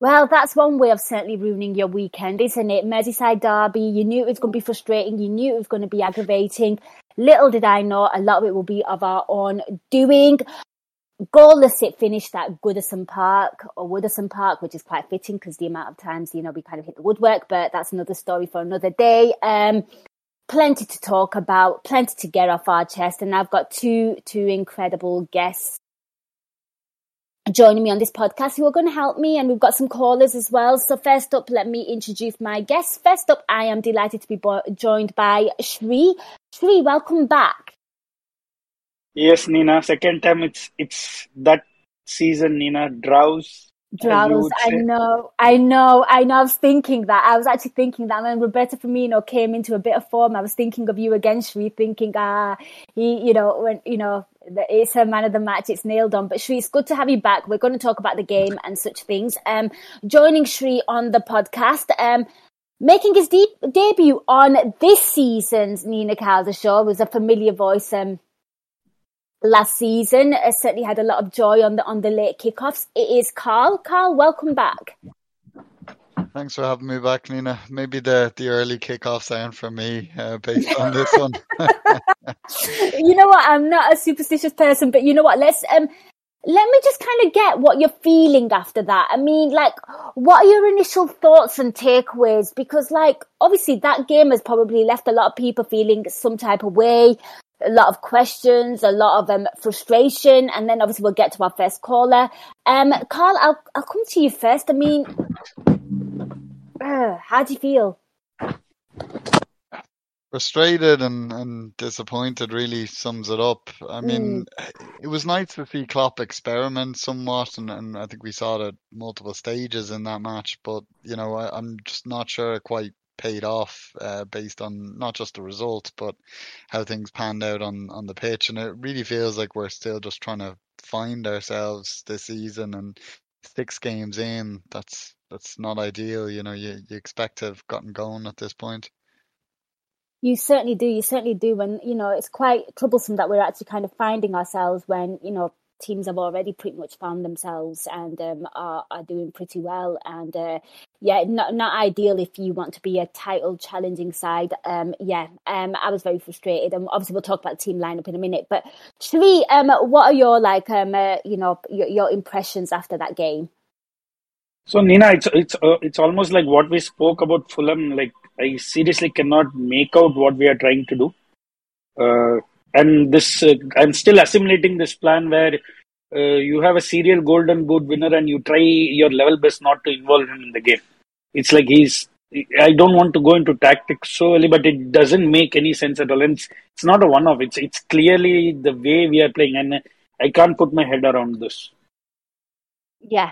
Well, that's one way of certainly ruining your weekend, isn't it? Merseyside Derby, you knew it was going to be frustrating, you knew it was going to be aggravating. Little did I know, a lot of it will be of our own doing. Goalless it finished at Goodison Park or Woodison Park, which is quite fitting because the amount of times, you know, we kind of hit the woodwork, but that's another story for another day. Um, plenty to talk about, plenty to get off our chest, and I've got two two incredible guests joining me on this podcast who are going to help me. And we've got some callers as well. So first up, let me introduce my guests. First up, I am delighted to be bo- joined by Sri. Sri, welcome back. Yes, Nina. Second time it's it's that season, Nina. Drowse. Drowse. I know, I know, I know. I was thinking that. I was actually thinking that when Roberto Firmino came into a bit of form, I was thinking of you again, Sri, thinking, ah, he, you know, when, you know, it's a man of the match. It's nailed on. But Sri, it's good to have you back. We're going to talk about the game and such things. Um, joining Sri on the podcast, um, making his de- debut on this season's Nina Kauser show was a familiar voice. Um, last season, uh, certainly had a lot of joy on the on the late kickoffs. It is Karl. Karl, welcome back. Thanks for having me back, Nina. Maybe the, the early kickoffs aren't for me uh, based on this one. you know what? I'm not a superstitious person, but you know what? Let's um, let me just kind of get what you're feeling after that. I mean, like, what are your initial thoughts and takeaways? Because, like, obviously, that game has probably left a lot of people feeling some type of way, a lot of questions, a lot of um, frustration, and then obviously we'll get to our first caller. Um, Karl, I'll I'll come to you first. I mean, how do you feel? Frustrated and, and disappointed really sums it up. I mean, mm. it was nice to see Klopp experiment somewhat, and, and I think we saw it at multiple stages in that match. But you know, I, I'm just not sure it quite paid off uh, based on not just the result, but how things panned out on, on the pitch. And it really feels like we're still just trying to find ourselves this season. And six games in, that's that's not ideal. You know, you, you expect to have gotten going at this point. You certainly do. You certainly do. When you know, it's quite troublesome that we're actually kind of finding ourselves when you know teams have already pretty much found themselves and um, are, are doing pretty well. And uh, yeah, not not ideal if you want to be a title challenging side. Um, yeah, um, I was very frustrated. And obviously, we'll talk about the team lineup in a minute. But Sri, um, what are your like, um, uh, you know, your, your impressions after that game? So Nina, it's it's uh, it's almost like what we spoke about Fulham. Like I seriously cannot make out what we are trying to do. Uh, and this, uh, I'm still assimilating this plan where uh, you have a serial Golden Boot winner and you try your level best not to involve him in the game. It's like he's. I don't want to go into tactics so early, but it doesn't make any sense at all. And it's, it's not a one-off. It's it's clearly the way we are playing, and I can't put my head around this. Yeah.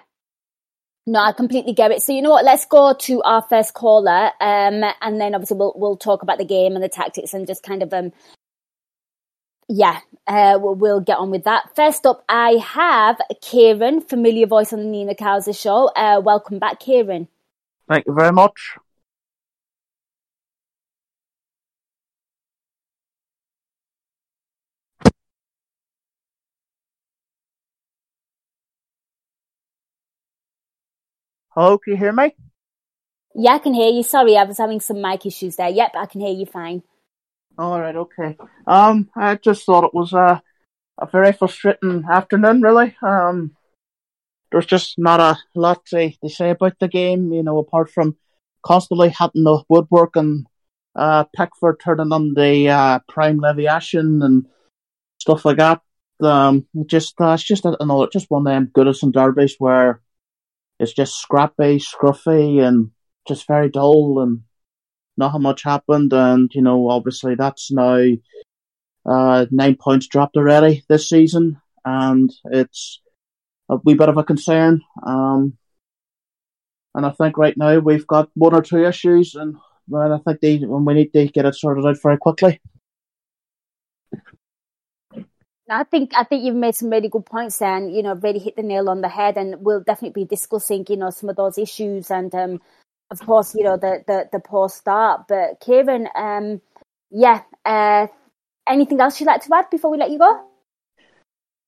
No, I completely get it. So you know what? Let's go to our first caller, um, and then obviously we'll we'll talk about the game and the tactics and just kind of um, yeah, uh, we'll, we'll get on with that. First up, I have Kieran, familiar voice on the Nina Kauser show. Uh, welcome back, Kieran. Thank you very much. Hello, can you hear me? Yeah, I can hear you. Sorry, I was having some mic issues there. Yep, I can hear you fine. All right, okay. Um, I just thought it was a a very frustrating afternoon, really. Um, there's just not a lot to, to say about the game, you know, apart from constantly hitting the woodwork and uh, Pickford turning on the uh, prime Lev Yashin and stuff like that. Um, just uh, it's just another, just one of them Goodison derbies where it's just scrappy, scruffy, and just very dull, and not much happened. And you know, obviously, that's now uh, nine points dropped already this season, and it's a wee bit of a concern. Um, and I think right now we've got one or two issues, and well, I think they, we need to get it sorted out very quickly. I think I think you've made some really good points there, and you know, really hit the nail on the head. And we'll definitely be discussing, you know, some of those issues, and um, of course, you know, the the, the poor start. But Kieran, um, yeah, uh, anything else you'd like to add before we let you go?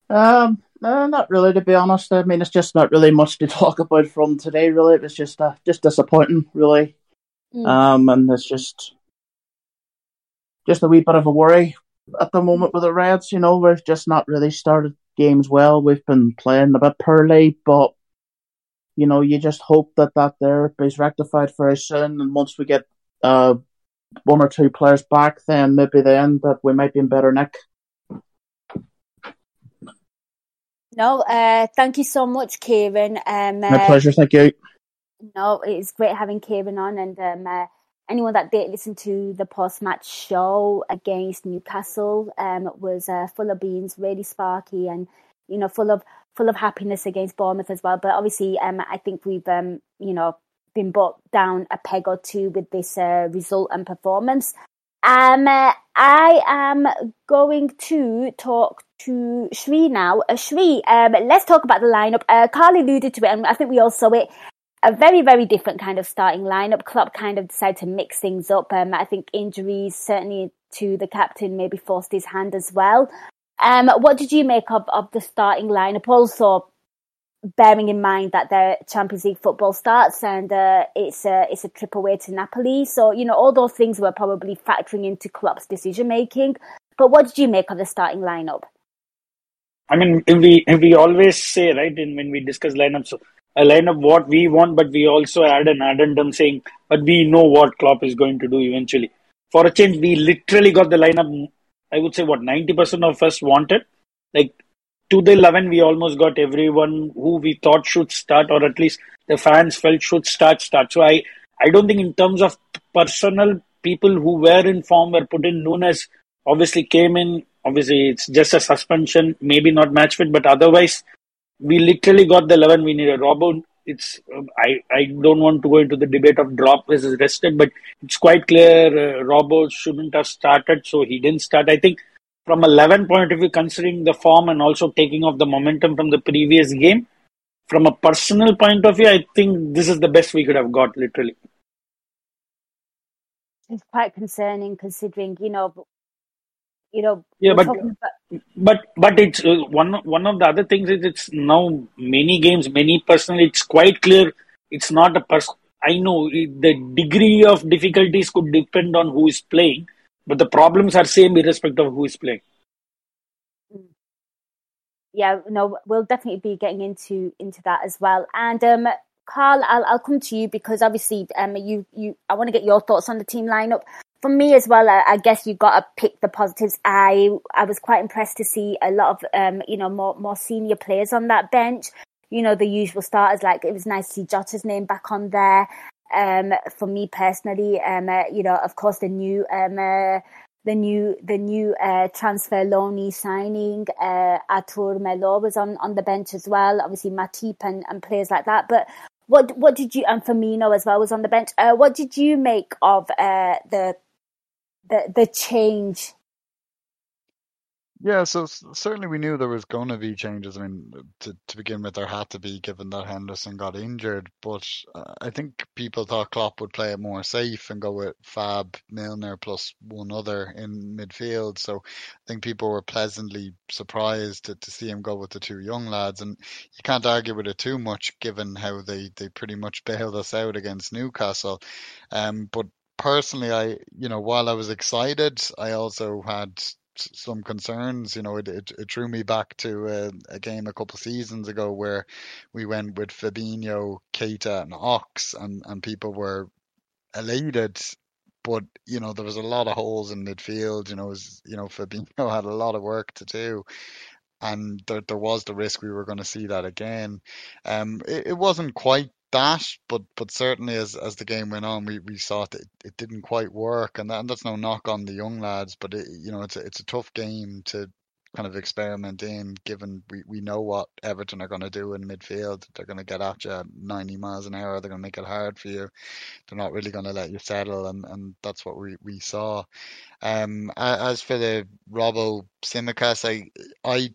Um, uh, not really, to be honest. I mean, it's just not really much to talk about from today. Really, it was just uh, just disappointing, really. Mm. Um, and it's just just a wee bit of a worry at the moment with the Reds. You know, we've just not really started games well. We've been playing a bit poorly, but you know, you just hope that that there is rectified very soon. And once we get uh, one or two players back, then maybe then that we might be in better nick. No, uh, thank you so much, Kieran. Um, My uh, pleasure. Thank you. No, it's great having Kieran on, and um, uh, anyone that did listen to the post-match show against Newcastle um, was uh, full of beans, really sparky, and you know, full of full of happiness against Bournemouth as well. But obviously, um, I think we've um, you know been brought down a peg or two with this uh, result and performance. Um, uh, I am going to talk to Sri now. Uh, Sri, um, let's talk about the lineup. Uh, Karl alluded to it, and I think we all saw it a very, very different kind of starting lineup. Klopp kind of decided to mix things up. Um, I think injuries, certainly to the captain, maybe forced his hand as well. Um, what did you make of, of the starting lineup? Also, bearing in mind that the Champions League football starts and uh, it's a it's a trip away to Napoli. So you know all those things were probably factoring into Klopp's decision making. But what did you make of the starting lineup? I mean, we we always say right when we discuss lineups, a lineup what we want, but we also add an addendum saying, but we know what Klopp is going to do eventually. For a change, we literally got the lineup. I would say what ninety percent of us wanted. Like to the eleven, we almost got everyone who we thought should start, or at least the fans felt should start. Start. So I I don't think in terms of personal people who were in form were put in. Nunez obviously came in. Obviously, it's just a suspension, maybe not match fit, but otherwise we literally got the 11 we needed. Robbo, it's I, I don't want to go into the debate of drop versus rested, but it's quite clear uh, Robbo shouldn't have started, so he didn't start. I think from 11 point of view, considering the form and also taking off the momentum from the previous game, from a personal point of view, I think this is the best we could have got, literally. It's quite concerning considering, you know, you know yeah but about... but but it's uh, one one of the other things is it's now many games many personal it's quite clear it's not a person i know the degree of difficulties could depend on who is playing but the problems are same irrespective of who is playing. Mm. yeah no we'll definitely be getting into into that as well. And um Karl, I'll, I'll come to you because obviously, um, you, you, I want to get your thoughts on the team lineup for me as well, I, I guess you've got to pick the positives. I I was quite impressed to see a lot of um, you know more more senior players on that bench. You know the usual starters. Like it was nice to see Jota's name back on there. Um, for me personally, um, uh, you know, of course, the new um, uh, the new the new uh, transfer loanee signing. Uh, Arthur Melo was on, on the bench as well. Obviously Matip and, and players like that. But what what did you and Firmino as well was on the bench. Uh, what did you make of uh, the the change yeah, so certainly we knew there was going to be changes. I mean, to, to begin with, there had to be, given that Henderson got injured. But uh, I think people thought Klopp would play it more safe and go with Fab, Milner plus one other in midfield. So I think people were pleasantly surprised to, to see him go with the two young lads. And you can't argue with it too much, given how they, they pretty much bailed us out against Newcastle. Um, but personally, I you know while I was excited, I also had some concerns. You know, it, it, it drew me back to a, a, game a couple of seasons ago where we went with Fabinho, Keita, and Ox, and, and people were elated. But you know, there was a lot of holes in midfield. You know, was, you know Fabinho had a lot of work to do, and there there was the risk we were going to see that again. Um, it, it wasn't quite that, but but certainly as as the game went on, we, we saw it, it didn't quite work, and, that, and that's no knock on the young lads, but it, you know it's a, it's a tough game to kind of experiment in, given we, we know what Everton are going to do in midfield. They're going to get at you 90 miles an hour. They're going to make it hard for you. They're not really going to let you settle, and, and that's what we, we saw. Um, as for the Robbo Tsimikas, I I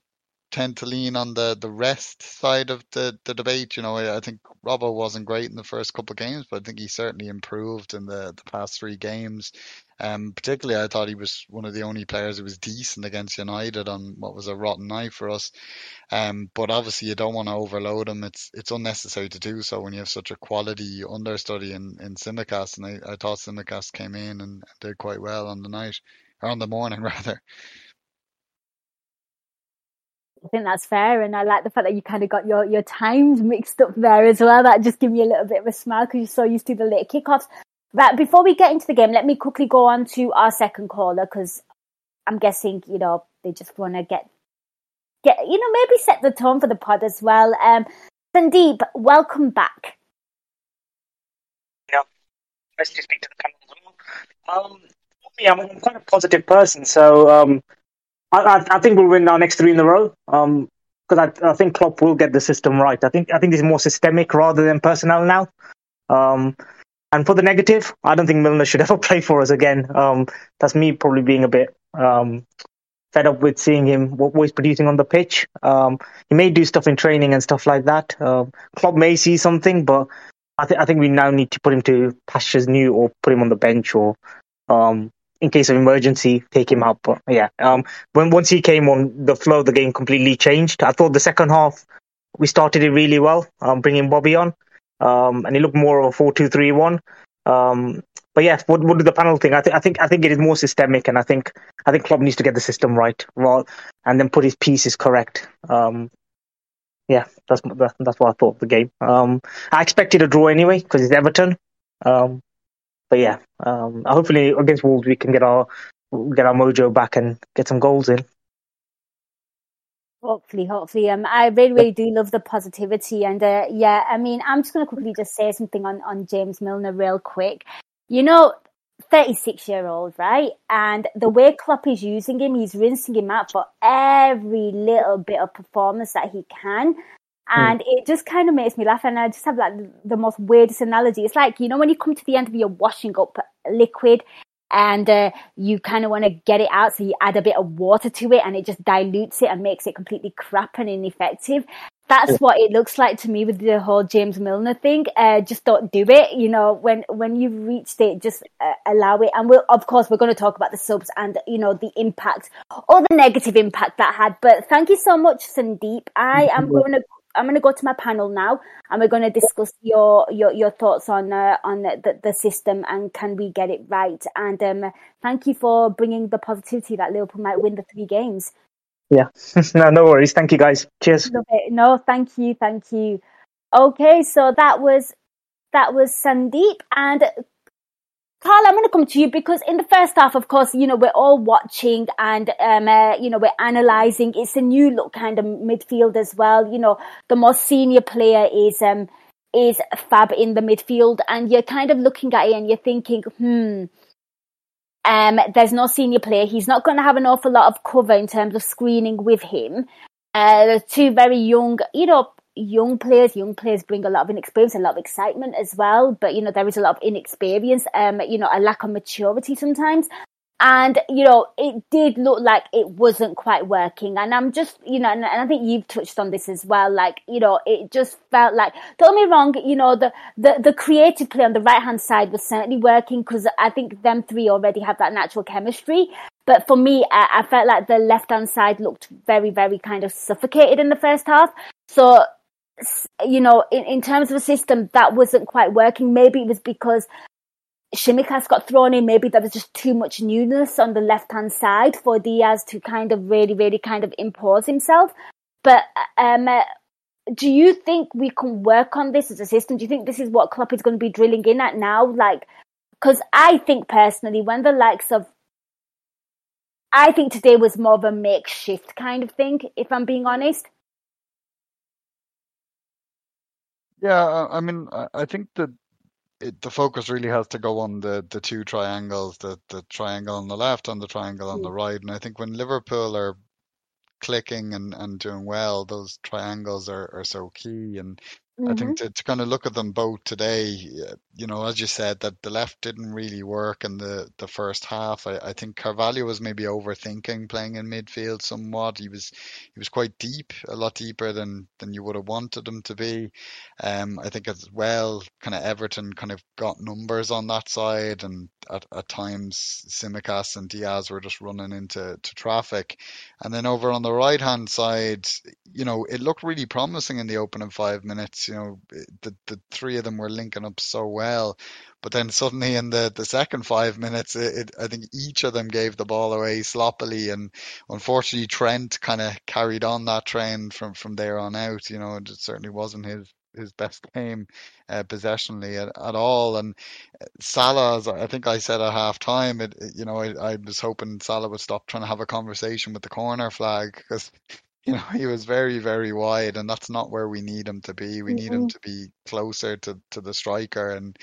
tend to lean on the, the rest side of the, the debate. You know, I, think Robbo wasn't great in the first couple of games, but I think he certainly improved in the, the past three games. Um, particularly, I thought he was one of the only players who was decent against United on what was a rotten night for us. Um, but obviously, you don't want to overload him. It's it's unnecessary to do so when you have such a quality understudy in in Tsimikas. And I, I thought Tsimikas came in and did quite well on the night or on the morning rather. I think that's fair, and I like the fact that you kind of got your your times mixed up there as well. That just give me a little bit of a smile because you're so used to the late kickoffs. But before we get into the game, let me quickly go on to our second caller because I'm guessing you know they just want to get get you know maybe set the tone for the pod as well. Um, Sandeep, welcome back. Yeah, nice to speak to the panel. Um, yeah, I'm quite a positive person, so um, I, I, think we'll win our next three in a row. Um, because I, I think Klopp will get the system right. I think I think it's more systemic rather than personnel now. Um, and for the negative, I don't think Milner should ever play for us again. Um, that's me probably being a bit um, fed up with seeing him what, what he's producing on the pitch. Um, he may do stuff in training and stuff like that. Uh, Klopp may see something, but I think I think we now need to put him to pastures new or put him on the bench or um, in case of emergency, take him out. But yeah, um, when once he came on, the flow of the game completely changed. I thought the second half we started it really well, um, bringing Bobby on, um, and he looked more of a four-two-three-one. Um, but yeah, what what did the panel think? I think I think I think it is more systemic, and I think I think Klopp needs to get the system right, well, and then put his pieces correct. Um, yeah, that's that's what I thought of the game. Um, I expected a draw anyway because it's Everton. Um, but yeah, um, hopefully against Wolves we can get our get our mojo back and get some goals in. Hopefully, hopefully. Um, I really, really do love the positivity, and uh, yeah, I mean, I'm just going to quickly just say something on on James Milner real quick. You know, 36 year old, right? And the way Klopp is using him, he's rinsing him out for every little bit of performance that he can. Hmm. And mm. it just kind of makes me laugh. And I just have like the most weirdest analogy. It's like, you know, when you come to the end of your washing up liquid and uh, you kind of want to get it out. So you add a bit of water to it and it just dilutes it and makes it completely crap and ineffective. That's what it looks like to me with the whole James Milner thing. Uh, just don't do it. You know, when, when you've reached it, just uh, allow it. And we'll, of course, we're going to talk about the subs and, you know, the impact or the negative impact that had. But thank you so much, Sandeep. I am going to I'm going to go to my panel now, and we're going to discuss your your, your thoughts on uh, on the, the system and can we get it right. And um, thank you for bringing the positivity that Liverpool might win the three games. Yeah, no, no worries. Thank you, guys. Cheers. No, thank you, thank you. Okay, so that was that was Sandeep, and Karl, I'm going to come to you because in the first half, of course, you know, we're all watching and, um, uh, you know, we're analysing. It's a new look kind of midfield as well. You know, the most senior player is, um, is Fab in the midfield and you're kind of looking at it and you're thinking, hmm, Um, there's no senior player. He's not going to have an awful lot of cover in terms of screening with him. Uh, two very young, you know, young players. Young players bring a lot of inexperience, a lot of excitement as well. But you know, there is a lot of inexperience. Um, you know, a lack of maturity sometimes. And, you know, it did look like it wasn't quite working. And I'm just, you know, and, and, I think you've touched on this as well. Like, you know, it just felt like, don't me wrong, you know, the, the, the creative play on the right hand side was certainly working because I think them three already have that natural chemistry. But for me, I, I felt like the left hand side looked very, very kind of suffocated in the first half. So, you know, in, in terms of a system that wasn't quite working, maybe it was because Tsimikas got thrown in. Maybe there was just too much newness on the left hand side for Diaz to kind of really, really kind of impose himself. But um, uh, do you think we can work on this as a system? Do you think this is what Klopp is going to be drilling in at now? Like, because I think personally, when the likes of I think today was more of a makeshift kind of thing, if I'm being honest. Yeah, I mean, I think that it, the focus really has to go on the, the two triangles, the, the triangle on the left and the triangle on the mm. right. And I think when Liverpool are clicking and, and doing well, those triangles are, are so key. And Mm-hmm. I think mm-hmm. to, to kind of look at them both today, you know, as you said, that the left didn't really work in the, the first half. I, I think Carvalho was maybe overthinking playing in midfield somewhat. He was he was quite deep, a lot deeper than than you would have wanted him to be. Um, I think as well, kind of Everton kind of got numbers on that side, and at, at times Tsimikas and Diaz were just running into to traffic. And then over on the right hand side, you know, it looked really promising in the opening five minutes you know, the the three of them were linking up so well. But then suddenly in the, the second five minutes, it, it, I think each of them gave the ball away sloppily, and unfortunately Trent kind of carried on that trend from from there on out. You know, it certainly wasn't his his best game uh, possessionally at, at, all. And uh, Salah, as I think I said at half time, it, it, you know, I, I was hoping Salah would stop trying to have a conversation with the corner flag because you know, he was very, very wide, and that's not where we need him to be. We mm-hmm. need him to be closer to, to the striker and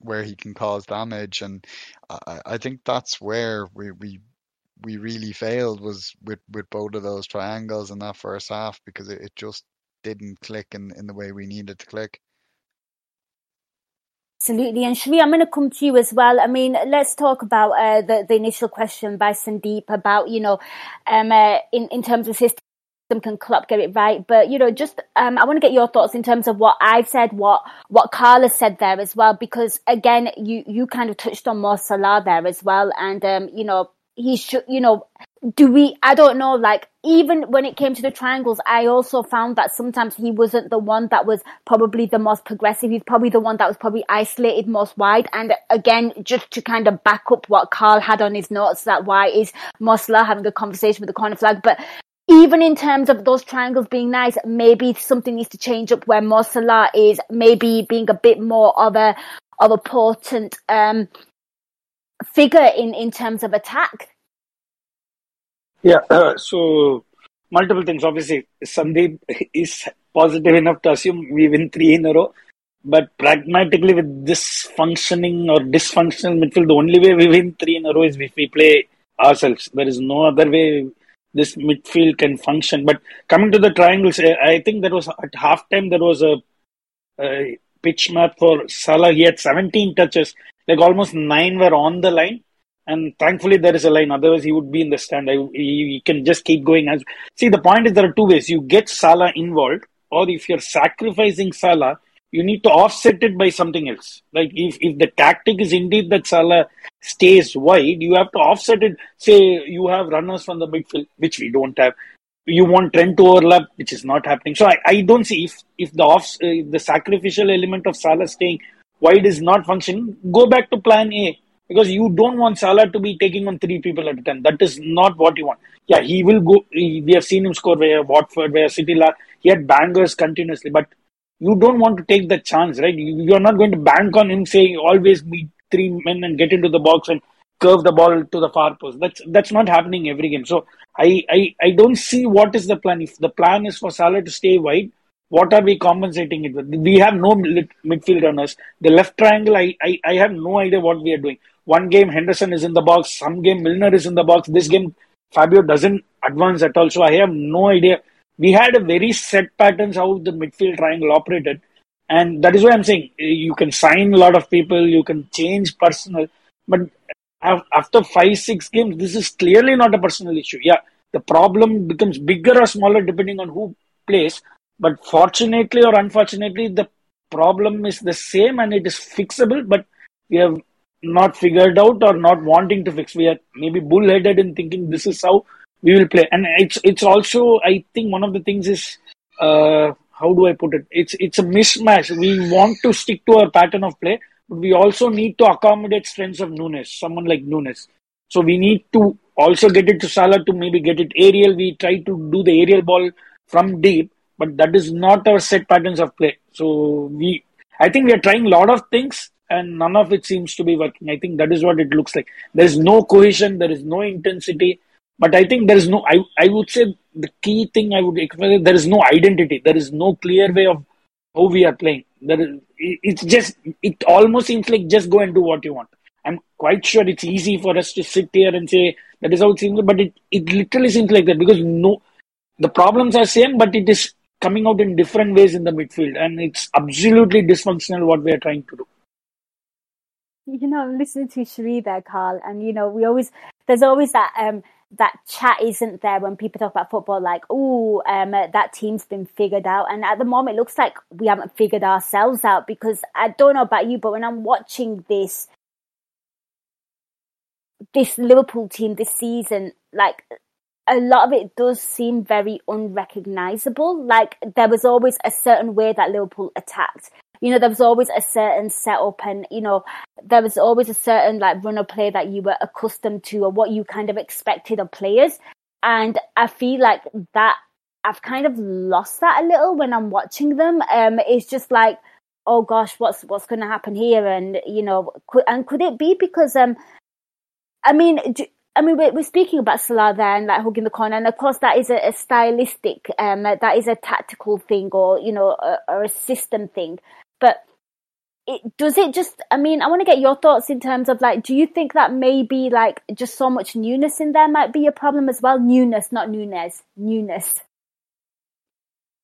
where he can cause damage. And I, I think that's where we, we we really failed was with, with both of those triangles in that first half because it, it just didn't click in, in the way we needed to click. Absolutely. And Sri, I'm going to come to you as well. I mean, let's talk about uh, the, the initial question by Sandeep about, you know, um, uh, in, in terms of can Klopp get it right. But you know, just um, I want to get your thoughts in terms of what I've said, what what Carla said there as well, because again, you you kind of touched on Mo Salah there as well, and um, you know, he should, you know, do we? I don't know. Like even when it came to the triangles, I also found that sometimes he wasn't the one that was probably the most progressive. He's probably the one that was probably isolated most wide. And again, just to kind of back up what Karl had on his notes, that why is Mo Salah having a conversation with the corner flag, but even in terms of those triangles being nice, maybe something needs to change up where Mo is maybe being a bit more of a of a potent um, figure in in terms of attack. Yeah, uh, so multiple things. Obviously, Sandeep is positive enough to assume we win three in a row. But pragmatically, with this functioning or dysfunctional midfield, the only way we win three in a row is if we play ourselves. There is no other way this midfield can function. But coming to the triangles, I think there was at halftime there was a, a pitch map for Salah. He had 17 touches, like almost nine were on the line. And thankfully, there is a line. Otherwise, he would be in the stand. I, he, he can just keep going. As see, the point is there are two ways. You get Salah involved, or if you're sacrificing Salah, you need to offset it by something else. Like if, if the tactic is indeed that Salah stays wide, you have to offset it. Say you have runners from the midfield, which we don't have. You want Trent to overlap, which is not happening. So I, I don't see if if the off uh, the sacrificial element of Salah staying wide is not functioning. Go back to Plan A because you don't want Salah to be taking on three people at a time. That is not what you want. Yeah, he will go. We have seen him score where Watford, where City. He had bangers continuously, but you don't want to take that chance, right? You, are not going to bank on him saying always meet three men and get into the box and curve the ball to the far post. That's that's not happening every game. So I, I, I don't see what is the plan. If the plan is for Salah to stay wide, what are we compensating it with? We have no midfield runners. The left triangle, I, I, I have no idea what we are doing. one game Henderson is in the box, some game Milner is in the box. This game Fabio doesn't advance at all. So I have no idea. We had a very set patterns how the midfield triangle operated. And that is why I'm saying eh, you can sign a lot of people, you can change personnel, but after five, six games, this is clearly not a personal issue. Yeah, the problem becomes bigger or smaller depending on who plays. But fortunately or unfortunately, the problem is the same and it is fixable, but we have not figured out or not wanting to fix. We are maybe bullheaded in thinking this is how we will play. And it's it's also I think one of the things is uh, how do I put it? It's it's a mismatch. We want to stick to our pattern of play, but we also need to accommodate strengths of Nunez, someone like Nunez. So we need to also get it to Salah to maybe get it aerial. We try to do the aerial ball from deep, but that is not our set patterns of play. So we, I think we are trying a lot of things and none of it seems to be working. I think that is what it looks like. There is no cohesion, there is no intensity, but I think there is no. I I would say the key thing I would explain there is no identity. There is no clear way of how we are playing. There is. It's just. It almost seems like just go and do what you want. I'm quite sure it's easy for us to sit here and say that is how it seems, but it, it literally seems like that because no, the problems are same, but it is coming out in different ways in the midfield, and it's absolutely dysfunctional what we are trying to do. You know, I'm listening to Sri there, Karl, and you know, we always there's always that um that chat isn't there when people talk about football, like, oh, um, that team's been figured out. And at the moment, it looks like we haven't figured ourselves out because I don't know about you, but when I'm watching this, this Liverpool team this season, like a lot of it does seem very unrecognizable. Like there was always a certain way that Liverpool attacked. You know, there was always a certain setup and, you know, there was always a certain like run of play that you were accustomed to or what you kind of expected of players. And I feel like that I've kind of lost that a little when I'm watching them. Um, it's just like, oh gosh, what's what's going to happen here? And you know, could, and could it be because um, I mean, do, I mean, we're, we're speaking about Salah there and like hugging the corner, and of course that is a, a stylistic, um, that is a tactical thing, or you know, a, or a system thing. But it, does it just? I mean, I want to get your thoughts in terms of like, do you think that maybe like just so much newness in there might be a problem as well? Newness, not newness newness.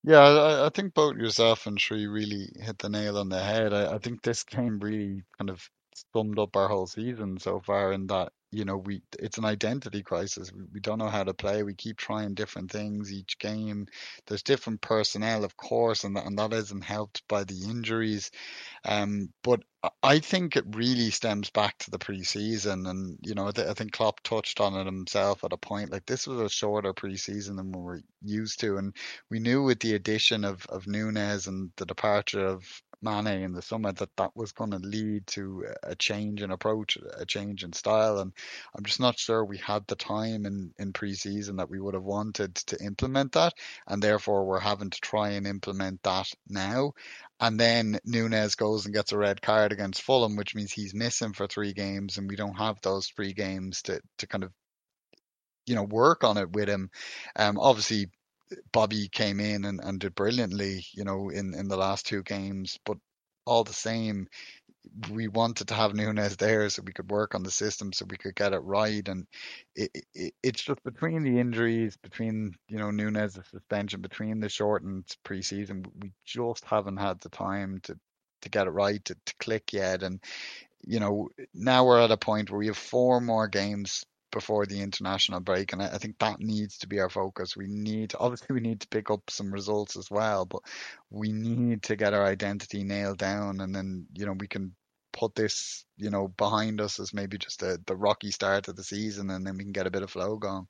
Yeah, I, I think both yourself and Sri really hit the nail on the head. I, I think this game really kind of summed up our whole season so far in that you know we it's an identity crisis. We, we don't know how to play. We keep trying different things each game. There's different personnel of course and that, and that isn't helped by the injuries. Um but I think it really stems back to the preseason, and you know, I think Klopp touched on it himself at a point. Like this was a shorter preseason than we were used to, and we knew with the addition of of Nunez and the departure of Mane in the summer that that was going to lead to a change in approach, a change in style, and I'm just not sure we had the time in in preseason that we would have wanted to implement that, and therefore we're having to try and implement that now. And then Nunez goes and gets a red card against Fulham, which means he's missing for three games, and we don't have those three games to to kind of you know work on it with him. Um, obviously Bobby came in and, and did brilliantly, you know, in, in the last two games. But all the same, we wanted to have Nunez there so we could work on the system so we could get it right. And it, it, it's just between the injuries, between you know Nunez's suspension, between the shortened preseason, we just haven't had the time to to get it right to, to click yet. And you know now we're at a point where we have four more games before the international break, and I, I, think that needs to be our focus. We need obviously we need to pick up some results as well, but we need to get our identity nailed down, and then you know we can put this you know behind us as maybe just a, the rocky start of the season, and then we can get a bit of flow going.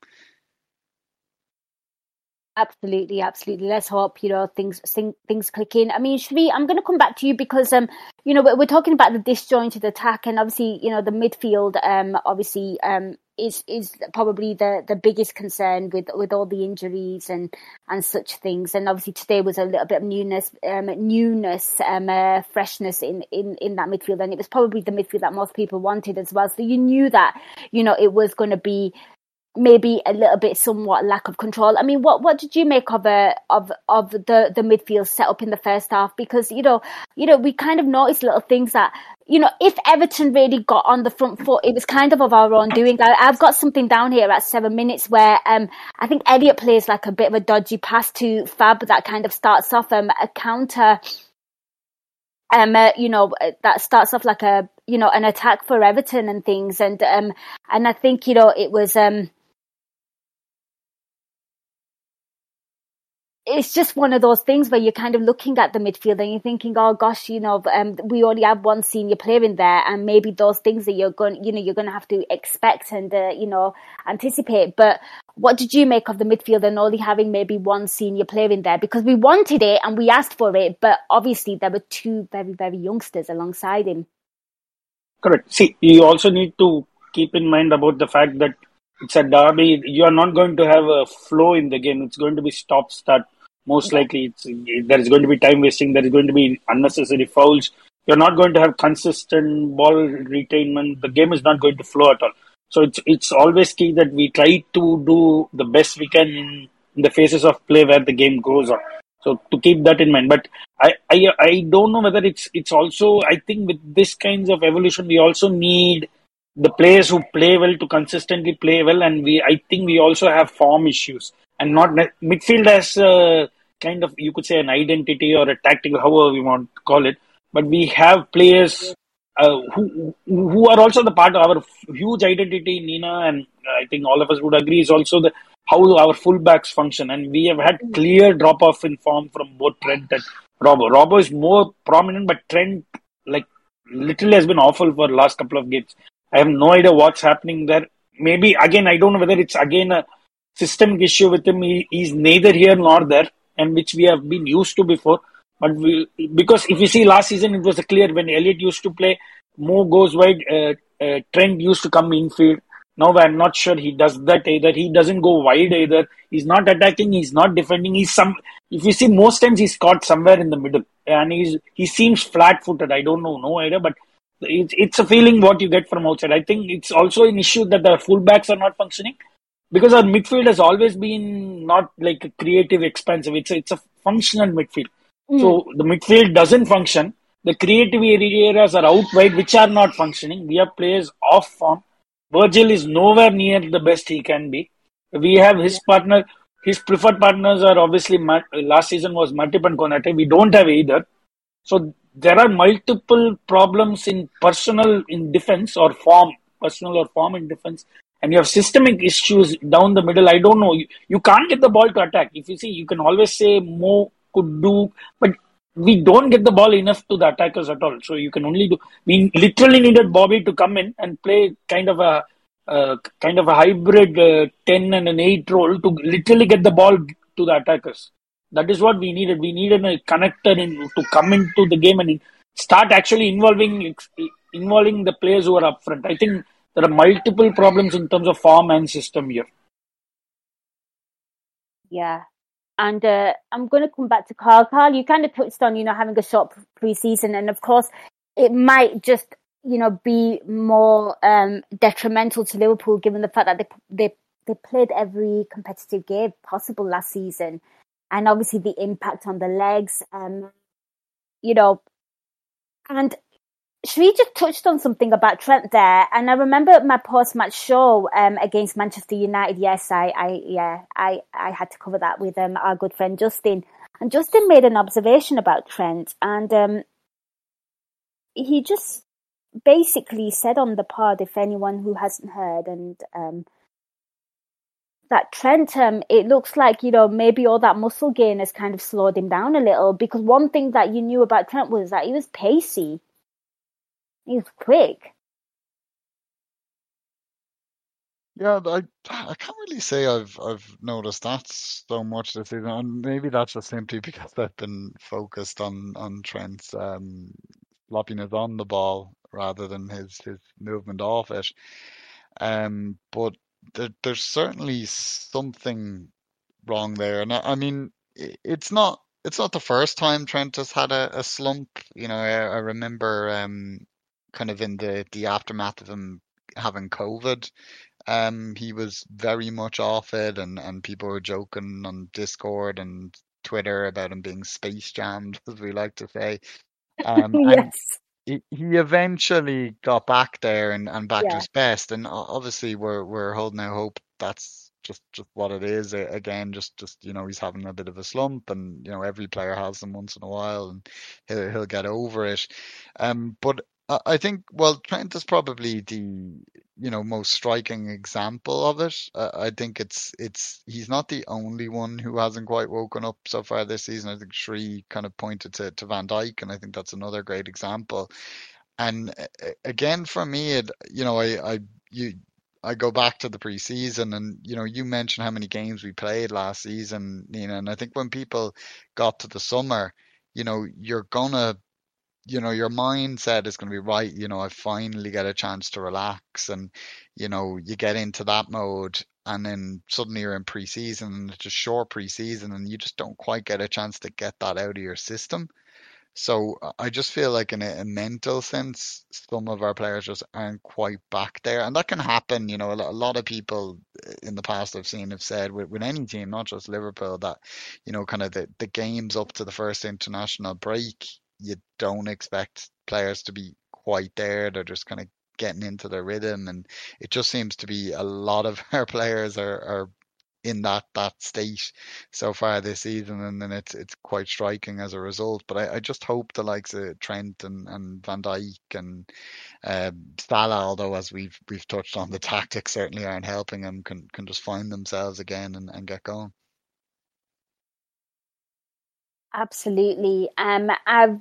Absolutely, absolutely. Let's hope you know things things click in. I mean, Sri, I'm going to come back to you because um, you know, we're, talking about the disjointed attack, and obviously, you know, the midfield um, obviously um is is probably the the biggest concern with with all the injuries and and such things. And obviously, today was a little bit of newness, um, newness, um, uh, freshness in in in that midfield, and it was probably the midfield that most people wanted as well. So you knew that you know it was going to be maybe a little bit somewhat lack of control. I mean, what what did you make of uh, of of the the midfield set up in the first half? Because you know, you know, we kind of noticed little things that you know, if Everton really got on the front foot, it was kind of of our own doing. I, have got something down here at seven minutes where um, I think Elliott plays like a bit of a dodgy pass to Fab that kind of starts off um, a counter. Um, uh, you know, that starts off like a you know an attack for Everton and things, and um, and I think you know it was um it's just one of those things where you're kind of looking at the midfield and you're thinking, oh gosh, you know, um, we only have one senior player in there, and maybe those things that you're going, you know, you're going to have to expect and uh, you know anticipate. But what did you make of the midfield and only having maybe one senior player in there? Because we wanted it and we asked for it, but obviously there were two very very youngsters alongside him. Correct. See, you also need to keep in mind about the fact that it's a derby. You are not going to have a flow in the game. It's going to be stop start most likely, there is going to be time wasting. There is going to be unnecessary fouls. You're not going to have consistent ball retainment. The game is not going to flow at all. So it's it's always key that we try to do the best we can in, in the phases of play where the game goes on. So to keep that in mind, but I, I I don't know whether it's it's also I think with this kinds of evolution we also need the players who play well to consistently play well, and we I think we also have form issues and not midfield as uh, kind of you could say an identity or a tactical, however we want to call it. But we have players uh, who who are also the part of our huge identity. Nina and I think all of us would agree is also the how our fullbacks function, and we have had clear drop off in form from both Trent and Robbo. Robbo is more prominent, but Trent like literally has been awful for the last couple of games. I have no idea what's happening there. Maybe again, I don't know whether it's again a systemic issue with him. He, he's neither here nor there and which we have been used to before. But we, because if you see last season, it was clear when Elliott used to play, Mo goes wide, uh, uh, Trent used to come infield. Now I'm not sure he does that either. He doesn't go wide either. He's not attacking. He's not defending. He's some. If you see, most times he's caught somewhere in the middle, and he's he seems flat-footed. I don't know, no idea, but it's it's a feeling what you get from outside. I think it's also an issue that the fullbacks are not functioning because our midfield has always been not like a creative, expensive. It's a, it's a functional midfield. Mm. So the midfield doesn't function. The creative areas are out wide, which are not functioning. We have players off form. Virgil is nowhere near the best he can be. We have his partner. His preferred partners are obviously last season was Matip and Konate. We don't have either. So there are multiple problems in personal in defense or form, personal or form in defense and you have systemic issues down the middle, I don't know. You, you can't get the ball to attack. If you see, you can always say Mo could do, but we don't get the ball enough to the attackers at all. So you can only do. We literally needed Bobby to come in and play kind of a uh, kind of a hybrid uh, ten and an eight role to literally get the ball to the attackers. That is what we needed. We needed a connector in, to come into the game and start actually involving involving the players who are up front. I think there are multiple problems in terms of form and system here. Yeah. And uh, I'm going to come back to Karl. Karl, you kind of touched on, you know, having a short preseason, and of course, it might just, you know, be more um, detrimental to Liverpool given the fact that they they they played every competitive game possible last season, and obviously the impact on the legs. Um, you know, and she just touched on something about Trent there, and I remember my post-match show um, against Manchester United. Yes, I, I, yeah, I, I had to cover that with um, our good friend Justin, and Justin made an observation about Trent, and um, he just basically said on the pod, if anyone who hasn't heard, and um, that Trent, um, it looks like you know maybe all that muscle gain has kind of slowed him down a little. Because one thing that you knew about Trent was that he was pacey He's quick. Yeah, I I can't really say I've I've noticed that so much this season, and maybe that's just simply because I've been focused on on Trent's um, floppiness on the ball rather than his his movement off it. Um, but there, there's certainly something wrong there, and I, I mean it's not it's not the first time Trent has had a, a slump. You know, I, I remember um, kind of in the the aftermath of him having COVID. um, he was very much off it, and, and people were joking on Discord and Twitter about him being space jammed, as we like to say. Um, yes. He, he eventually got back there and, and back Yeah. to his best, and obviously we're we're holding out hope that's just just what it is. Again, just just you know he's having a bit of a slump, and you know every player has them once in a while, and he'll he'll get over it. Um, but I think well Trent is probably the you know most striking example of it. Uh, I think it's it's he's not the only one who hasn't quite woken up so far this season. I think Sri kind of pointed to to Van Dijk, and I think that's another great example. And again, for me, it you know I I you. I go back to the preseason, and you know, you mentioned how many games we played last season, Nina, and I think when people got to the summer, you know, you're gonna you know, your mindset is going to be right. You know, I finally get a chance to relax, and you know, you get into that mode, and then suddenly you're in preseason, and it's a short preseason, and you just don't quite get a chance to get that out of your system. So I just feel like in a, a mental sense, some of our players just aren't quite back there, and that can happen. You know, a lot, a lot of people uh, in the past I've seen have said with, with any team, not just Liverpool, that you know, kind of the, the games up to the first international break, you don't expect players to be quite there. They're just kind of getting into their rhythm, and it just seems to be a lot of our players are, are in that that state so far this season, and then it's it's quite striking as a result. But I, I just hope the likes of Trent and, and Van Dijk and um, Salah, although as we've we've touched on, the tactics certainly aren't helping them, can can just find themselves again and, and get going. Absolutely. Um, I've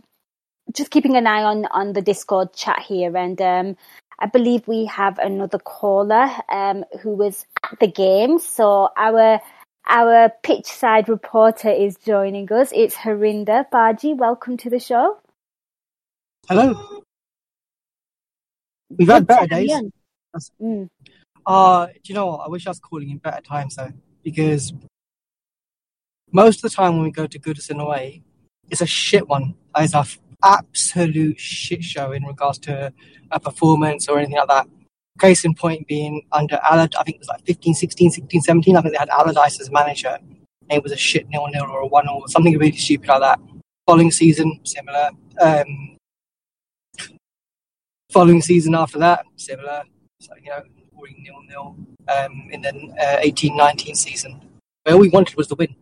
just keeping an eye on on the Discord chat here, and um, I believe we have another caller um who was at the game. So our our pitch side reporter is joining us. It's Harinder Baji. Welcome to the show. Hello. We've had better days. on. Mm. Uh, do you know what? I wish I was calling in better times though, because most of the time when we go to Goodison away, it's a shit one. It's a f- absolute shit show in regards to a performance or anything like that. Case in point being under Alad, I think it was like 15, 16, 16, 17. I think they had Allardyce as manager. And it was a shit nil nil or a one or something really stupid like that. Following season, similar. Um, following season after that, similar. So, you know, scoring nil nil um, in the uh, 18-19 season. Where all we wanted was the win.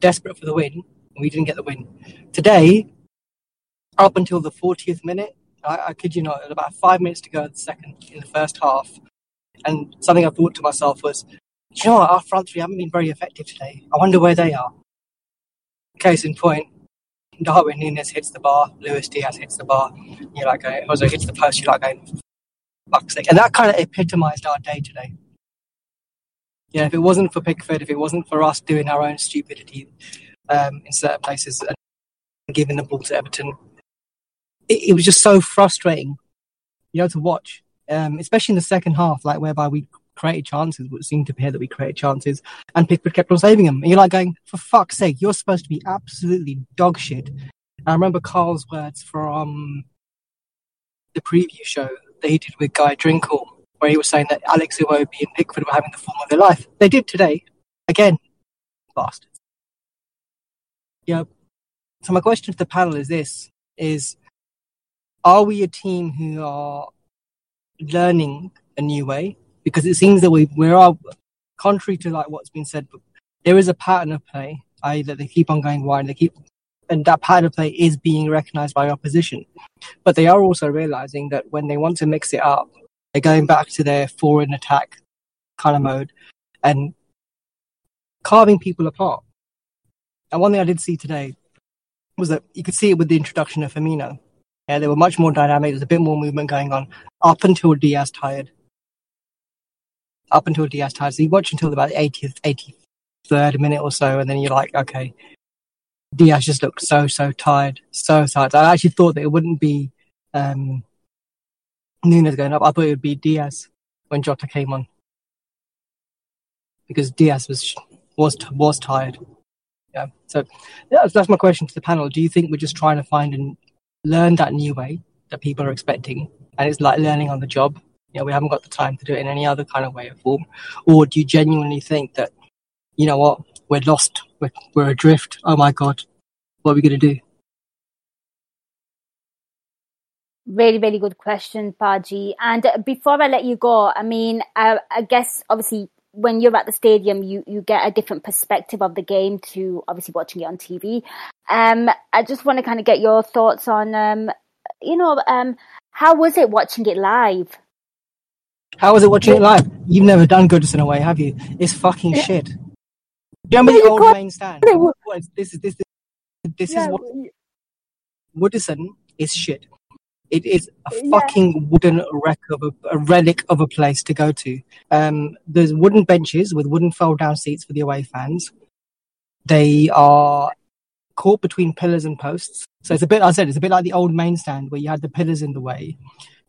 Desperate for the win, and we didn't get the win. Today, up until the 40th minute, I, I kid you not, at about five minutes to go in the second in the first half, and something I thought to myself was, you know what, our front three haven't been very effective today. I wonder where they are. Case in point, Darwin Nunez hits the bar, Luis Diaz hits the bar. You're like, going, Jose hits the post. You're like, going, fuck's sake. And that kind of epitomized our day today. Yeah, if it wasn't for Pickford, if it wasn't for us doing our own stupidity um, in certain places and giving the ball to Everton, it, it was just so frustrating, you know, to watch. Um, especially in the second half, like whereby we created chances, what seemed to appear that we created chances, and Pickford kept on saving them. And you're like going, for fuck's sake, you're supposed to be absolutely dog shit. And I remember Karl's words from the preview show that he did with Guy Drinkle, where he was saying that Alex Iwobi and Pickford were having the form of their life. They did today. Again, bastards. Yeah. So my question to the panel is this, is are we a team who are learning a new way? Because it seems that we, we are, contrary to like what's been said, but there is a pattern of play, i.e. that they keep on going wide, they keep, and that pattern of play is being recognized by opposition. But they are also realizing that when they want to mix it up, they're going back to their forward attack kind of mode and carving people apart. And one thing I did see today was that you could see it with the introduction of Firmino. Yeah, they were much more dynamic. There's a bit more movement going on up until Diaz tired. Up until Diaz tired. So you watch until about the 80th, 83rd minute or so, and then you're like, okay, Diaz just looked so, so tired. So tired. I actually thought that it wouldn't be um, Nunez going up. I thought it would be Diaz when Jota came on. Because Diaz was was was tired. Yeah. So yeah, that's my question to the panel. Do you think we're just trying to find and learn that new way that people are expecting, and it's like learning on the job, You know, we haven't got the time to do it in any other kind of way or form. Or do you genuinely think that, you know what, we're lost, we're, we're adrift. Oh my God, what are we going to do? Very, very good question, Paji. And uh, before I let you go, I mean, I, I guess obviously when you're at the stadium, you, you get a different perspective of the game to obviously watching it on TV. Um, I just want to kind of get your thoughts on, um, you know, um, how was it watching it live? How was it watching it live? You've never done Goodison away, have you? It's fucking shit. Do you remember Yeah, the old can't- main stand? it wa- What is- This is this is this Yeah, is what Woodison is shit. It is a Yeah. fucking wooden wreck of a, a relic of a place to go to. Um, there's wooden benches with wooden fold down seats for the away fans. They are caught between pillars and posts. So it's a bit, I said, it's a bit like the old main stand where you had the pillars in the way.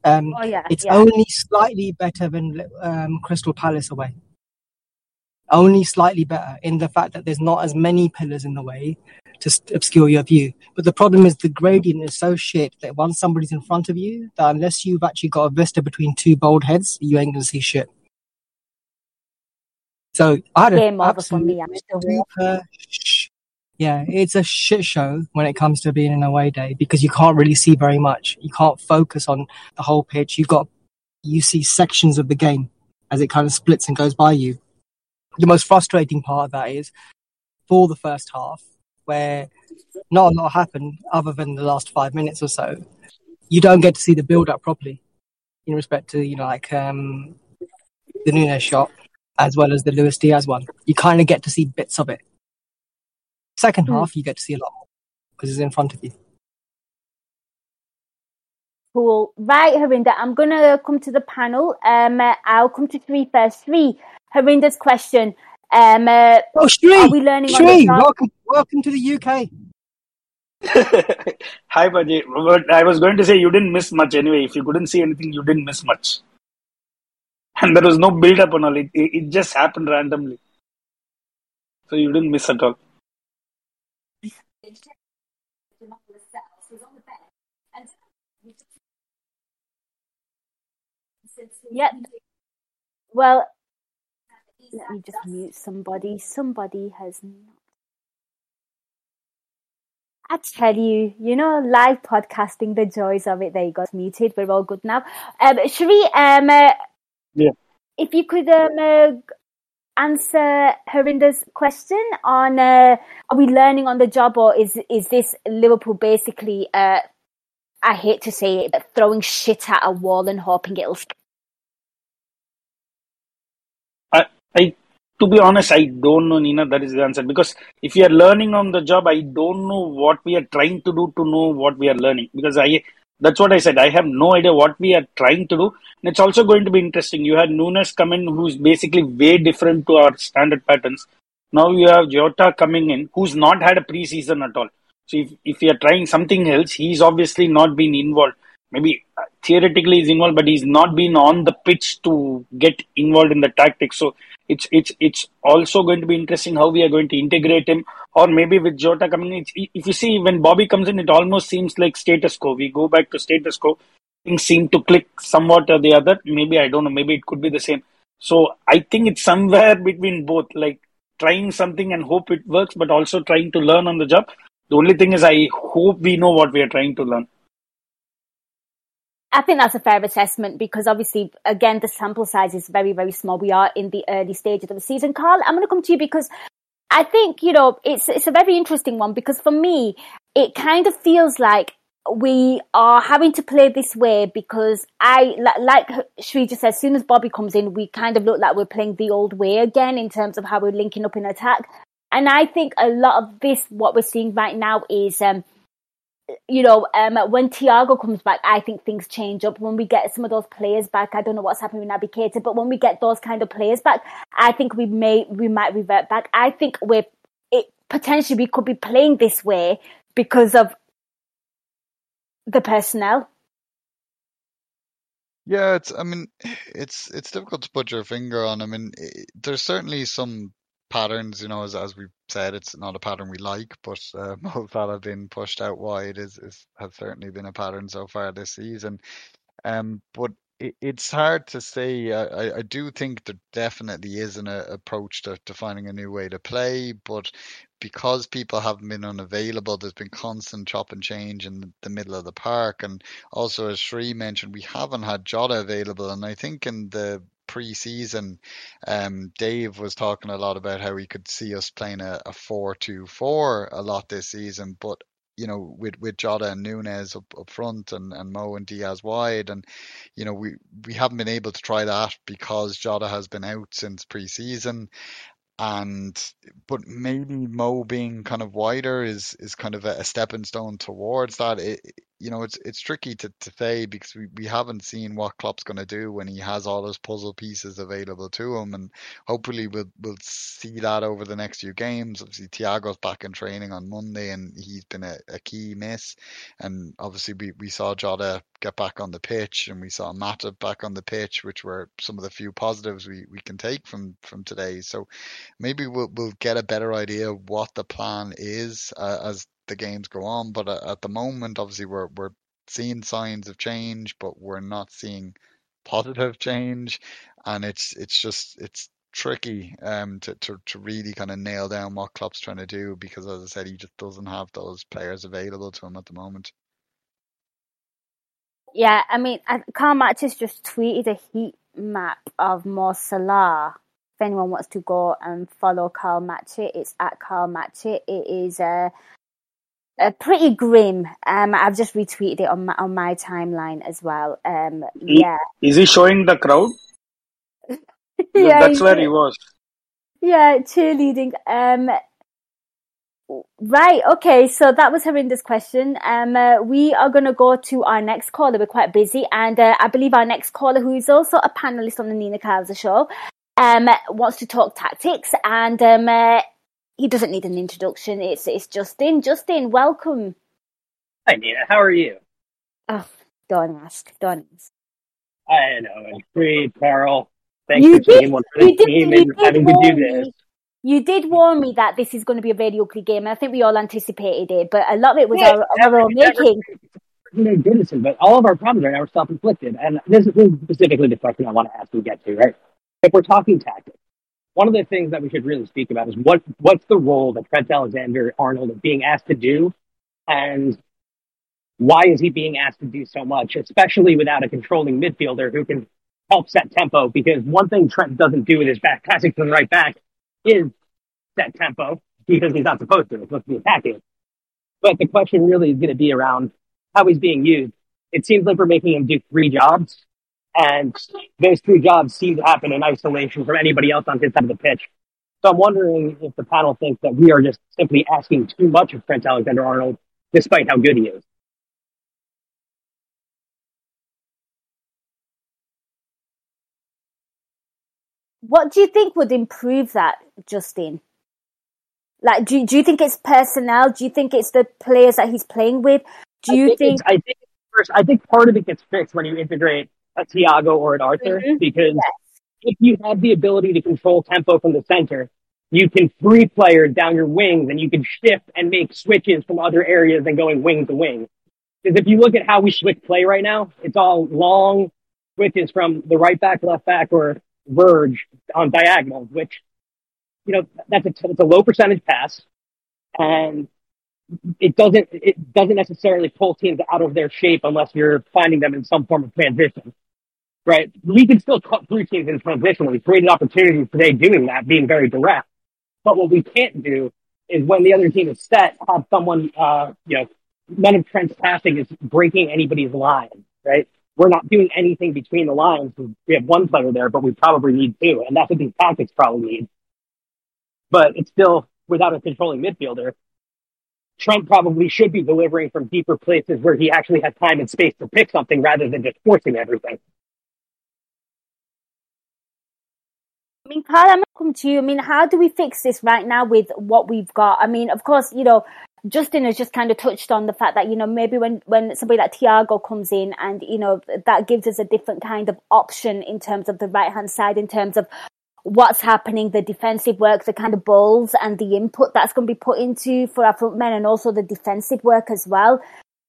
Um, Oh yeah, it's yeah. only slightly better than um, Crystal Palace away. Only slightly better in the fact that there's not as many pillars in the way to obscure your view. But the problem is the gradient is so shit that once somebody's in front of you, that unless you've actually got a vista between two bold heads, you ain't gonna see shit. So I had Game an over for me. I'm still super sh- yeah, it's a shit show when it comes to being an away day because you can't really see very much. You can't focus on the whole pitch. You've got you see sections of the game as it kind of splits and goes by you. The most frustrating part of that is for the first half, where not a lot happened other than the last five minutes or so. You don't get to see the build up properly in respect to, you know, like um, the Nunez shot as well as the Luis Diaz one. You kind of get to see bits of it. Second Hmm. half, you get to see a lot more because it's in front of you. Cool. Right, Harinder, I'm going to come to the panel. Um, I'll come to Sri first. Sri, Harinder's question. Um, uh, Oh, Sri! are we learning on Sri, welcome, welcome to the UK. Hi, Baji. But I was going to say you didn't miss much anyway. If you couldn't see anything, you didn't miss much. And there was no build up on all. It, it, it just happened randomly. So you didn't miss at all. Yep. Well, let me just mute somebody. Somebody has not. I tell you, you know, live podcasting, the joys of it. They got muted. We're all good now. Um, Sri, um, uh, Yeah. if you could um, uh, answer Harinder's question on uh, are we learning on the job or is is this Liverpool basically, uh, I hate to say it, but throwing shit at a wall and hoping it'll stick? I, to be honest, I don't know, Nina. That is the answer. Because if you are learning on the job, I don't know what we are trying to do to know what we are learning. Because I, that's what I said. I have no idea what we are trying to do. And it's also going to be interesting. You had Nunez come in, who's basically way different to our standard patterns. Now you have Jota coming in, who's not had a preseason at all. So if, if you are trying something else, he's obviously not been involved. Maybe uh, theoretically he's involved, but he's not been on the pitch to get involved in the tactics. So it's it's it's also going to be interesting how we are going to integrate him, or maybe with Jota coming in. If you see when Bobby comes in, it almost seems like status quo. We go back to status quo. Things seem to click somewhat or the other. Maybe I don't know. Maybe it could be the same. So I think it's somewhere between both, like trying something and hope it works, but also trying to learn on the job. The only thing is, I hope we know what we are trying to learn. I think that's a fair assessment because obviously, again, the sample size is very, very small. We are in the early stages of the season. Karl, I'm going to come to you because I think, you know, it's, it's a very interesting one because for me, it kind of feels like we are having to play this way because I, like Sri just said, as soon as Bobby comes in, we kind of look like we're playing the old way again in terms of how we're linking up in attack. And I think a lot of this, what we're seeing right now is, um, you know, um, when Thiago comes back, I think things change up. When we get some of those players back, I don't know what's happening with Naby but when we get those kind of players back, I think we may we might revert back. I think we're it potentially we could be playing this way because of the personnel. Yeah, it's. I mean, it's it's difficult to put your finger on. I mean, i there's certainly some patterns. You know, as as we said, it's not a pattern we like, but uh, Mo Salah being pushed out wide is is has certainly been a pattern so far this season. Um, but it, it's hard to say. I, I do think there definitely is an a, approach to, to finding a new way to play, but because people haven't been unavailable, there's been constant chop and change in the middle of the park. And also, as Sri mentioned, we haven't had Jota available. And I think in the pre-season, um, Dave was talking a lot about how he could see us playing a, a 4-2-4 a lot this season, but you know, with with Jota and Nunez up, up front and, and Mo and Diaz wide, and you know, we we haven't been able to try that because Jota has been out since pre-season, and but maybe Mo being kind of wider is is kind of a, stepping stone towards that. It, you know, it's it's tricky to, to say because we, we haven't seen what Klopp's going to do when he has all those puzzle pieces available to him, and hopefully we'll we'll see that over the next few games. Obviously, Thiago's back in training on Monday, and he's been a, a key miss, and obviously we, we saw Jota get back on the pitch, and we saw Matip back on the pitch, which were some of the few positives we, we can take from from today. So maybe we'll we'll get a better idea of what the plan is uh, as the games go on. But uh, at the moment, obviously, we're we're seeing signs of change, but we're not seeing positive change, and it's it's just it's tricky um to, to, to really kind of nail down what Klopp's trying to do because as I said he just doesn't have those players available to him at the moment. Yeah, I mean, Karl Matchett just tweeted a heat map of Mo Salah. If anyone wants to go and follow Karl Matchett, it's at Karl Matchett. It is a uh, pretty grim. Um, I've just retweeted it on my, on my timeline as well. Um, yeah. Is he showing the crowd? yeah, that's where he was. Yeah, cheerleading. Um, right. Okay. So that was Harinder's question. Um, uh, we are going to go to our next caller. We're quite busy, and uh, I believe our next caller, who is also a panelist on the Nina Kauser show, um, wants to talk tactics and um, uh, he doesn't need an introduction. It's it's Justin. Justin, welcome. Hi Nina, how are you? Oh, don't ask. Don't ask. I know. Great, Karl. Thanks you for did, one for the team and having to do this. Me. You did warn me that this is going to be a very ugly game. And I think we all anticipated it, but a lot of it was yeah, our, our own making. Goodness, but all of our problems right now are self-inflicted. And this is specifically the question I want to ask and get to, right? If we're talking tactics, one of the things that we should really speak about is what what's the role that Trent Alexander Arnold is being asked to do, and why is he being asked to do so much, especially without a controlling midfielder who can help set tempo? Because one thing Trent doesn't do with his back passing from the right back is set tempo because he's not supposed to. He's supposed to be attacking. But the question really is going to be around how he's being used. It seems like we're making him do three jobs and those three jobs seem to happen in isolation from anybody else on his side of the pitch. So I'm wondering if the panel thinks that we are just simply asking too much of Trent Alexander Arnold, despite how good he is. What do you think would improve that, Justin? Like, do, do you think it's personnel? Do you think it's the players that he's playing with? Do you I think, think... I think first, I think part of it gets fixed when you integrate a Thiago or an Arthur mm-hmm. because yes. if you have the ability to control tempo from the center, you can free players down your wings and you can shift and make switches from other areas than going wing to wing. Because if you look at how we switch play right now, it's all long switches from the right back, left back, or verge on diagonals, which, you know, that's a, it's a low percentage pass. And it doesn't, it doesn't necessarily pull teams out of their shape unless you're finding them in some form of transition right? We can still cut through teams in transition. We created opportunities today doing that, being very direct. But what we can't do is when the other team is set, have someone, uh, you know, none of Trent's passing is breaking anybody's line, right? We're not doing anything between the lines. We have one player there, but we probably need two. And that's what these tactics probably need. But it's still without a controlling midfielder. Trent probably should be delivering from deeper places where he actually has time and space to pick something rather than just forcing everything. I mean, Karl, I'm come to you. I mean, how do we fix this right now with what we've got? I mean, of course, you know, Justin has just kind of touched on the fact that, you know, maybe when, when somebody like Thiago comes in and, you know, that gives us a different kind of option in terms of the right hand side, in terms of what's happening, the defensive work, the kind of balls and the input that's going to be put into for our front men and also the defensive work as well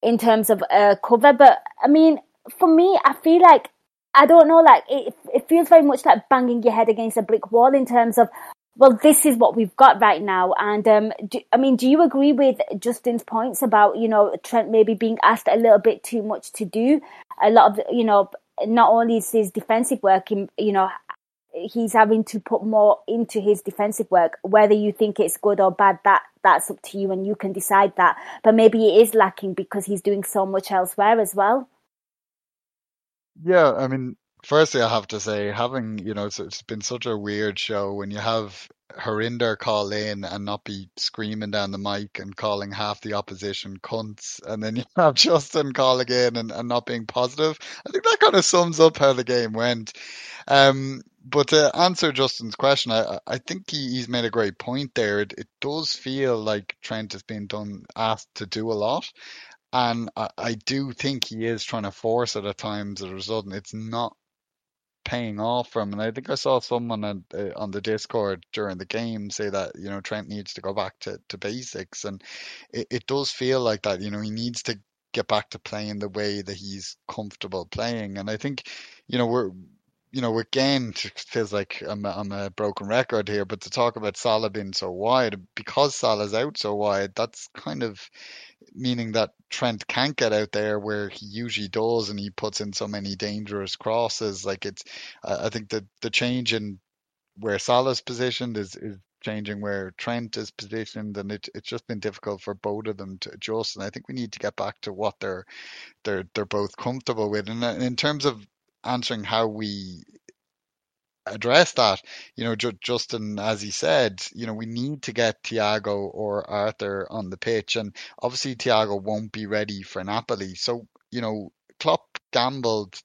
in terms of uh, cover. But I mean, for me, I feel like I don't know, like it, it feels very much like banging your head against a brick wall in terms of, well, this is what we've got right now. And um, do, I mean, do you agree with Justin's points about you know Trent maybe being asked a little bit too much to do? A lot of you know, not only is his defensive work, you know, he's having to put more into his defensive work. Whether you think it's good or bad, that that's up to you, and you can decide that. But maybe it is lacking because he's doing so much elsewhere as well. Yeah, I mean, firstly, I have to say, having, you know, it's, it's been such a weird show when you have Harinder call in and not be screaming down the mic and calling half the opposition cunts, and then you have Justin calling in and, and not being positive. I think that kind of sums up how the game went. Um, but to answer Justin's question, I, I think he, he's made a great point there. It, it does feel like Trent has been done asked to do a lot, and I, I do think he is trying to force it at times as a result, and it's not paying off for him. And I think I saw someone on, uh, on the Discord during the game say that you know Trent needs to go back to, to basics, and it, it does feel like that. You know, he needs to get back to playing the way that he's comfortable playing, and I think you know we're you know, again, it feels like I'm a, I'm a broken record here, but to talk about Salah being so wide, because Salah's out so wide, that's kind of meaning that Trent can't get out there where he usually does, and he puts in so many dangerous crosses. Like it's, I think that the change in where Salah's positioned is is changing where Trent is positioned, and it, it's just been difficult for both of them to adjust. And I think we need to get back to what they're they're they're both comfortable with. And in terms of answering how we address that. You know, Justin, as he said, you know, we need to get Thiago or Arthur on the pitch, and obviously Thiago won't be ready for Napoli. So, you know, Klopp gambled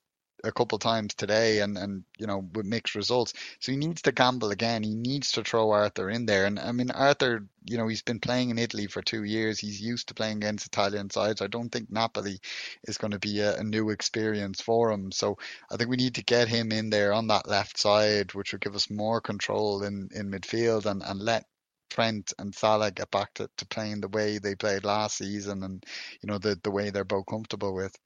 a couple times today and, and you know with mixed results. So he needs to gamble again. He needs to throw Arthur in there. And I mean Arthur, you know, he's been playing in Italy for two years. He's used to playing against Italian sides. I don't think Napoli is going to be a, a new experience for him. So I think we need to get him in there on that left side, which would give us more control in, in midfield and, and let Trent and Salah get back to, to playing the way they played last season and you know the the way they're both comfortable with.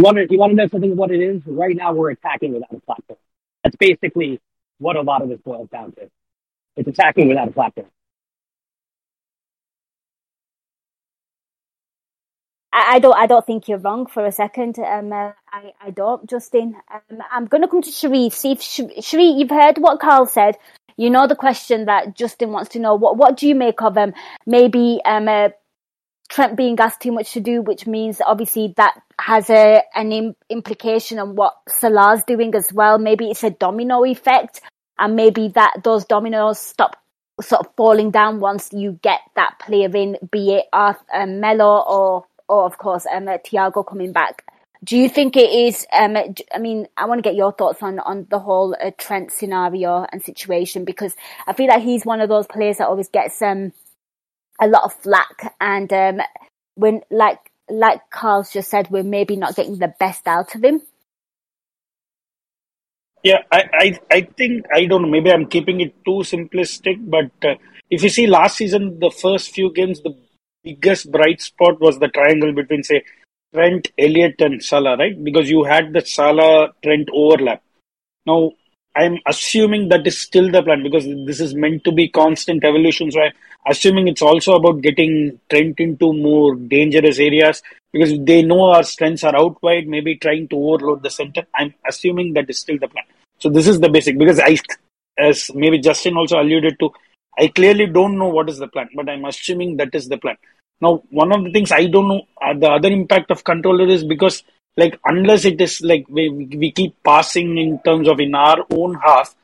You want to you want to know something of what it is? Right now, we're attacking without a platform. That's basically what a lot of this boils down to. It's attacking without a platform. I, I don't. I don't think you're wrong for a second. Um, uh, I, I don't, Justin. Um, I'm going to come to Sharif. See if Sharif, you've heard what Karl said. You know the question that Justin wants to know. What What do you make of um maybe um uh, Trent being asked too much to do, which means obviously that has a an Im- implication on what Salah's doing as well. Maybe it's a domino effect, and maybe that those dominoes stop sort of falling down once you get that player in, be it Arth- um, Melo or or of course um, Thiago coming back. Do you think it is? Um, I mean, I want to get your thoughts on on the whole uh, Trent scenario and situation because I feel like he's one of those players that always gets um a lot of flack and um, when like like Karl's just said, we're maybe not getting the best out of him. Yeah, I, I, I think I don't know. Maybe I'm keeping it too simplistic, but uh, if you see last season, the first few games, the biggest bright spot was the triangle between say Trent, Elliott, and Salah, right? Because you had the Salah Trent overlap. Now I'm assuming that is still the plan because this is meant to be constant evolution. So I'm assuming it's also about getting Trent into more dangerous areas because they know our strengths are out wide, maybe trying to overload the center. I'm assuming that is still the plan. So this is the basic because I, as maybe Justin also alluded to, I clearly don't know what is the plan, but I'm assuming that is the plan. Now, one of the things I don't know, uh, the other impact of controller is because like unless it is like we, we keep passing in terms of in our own half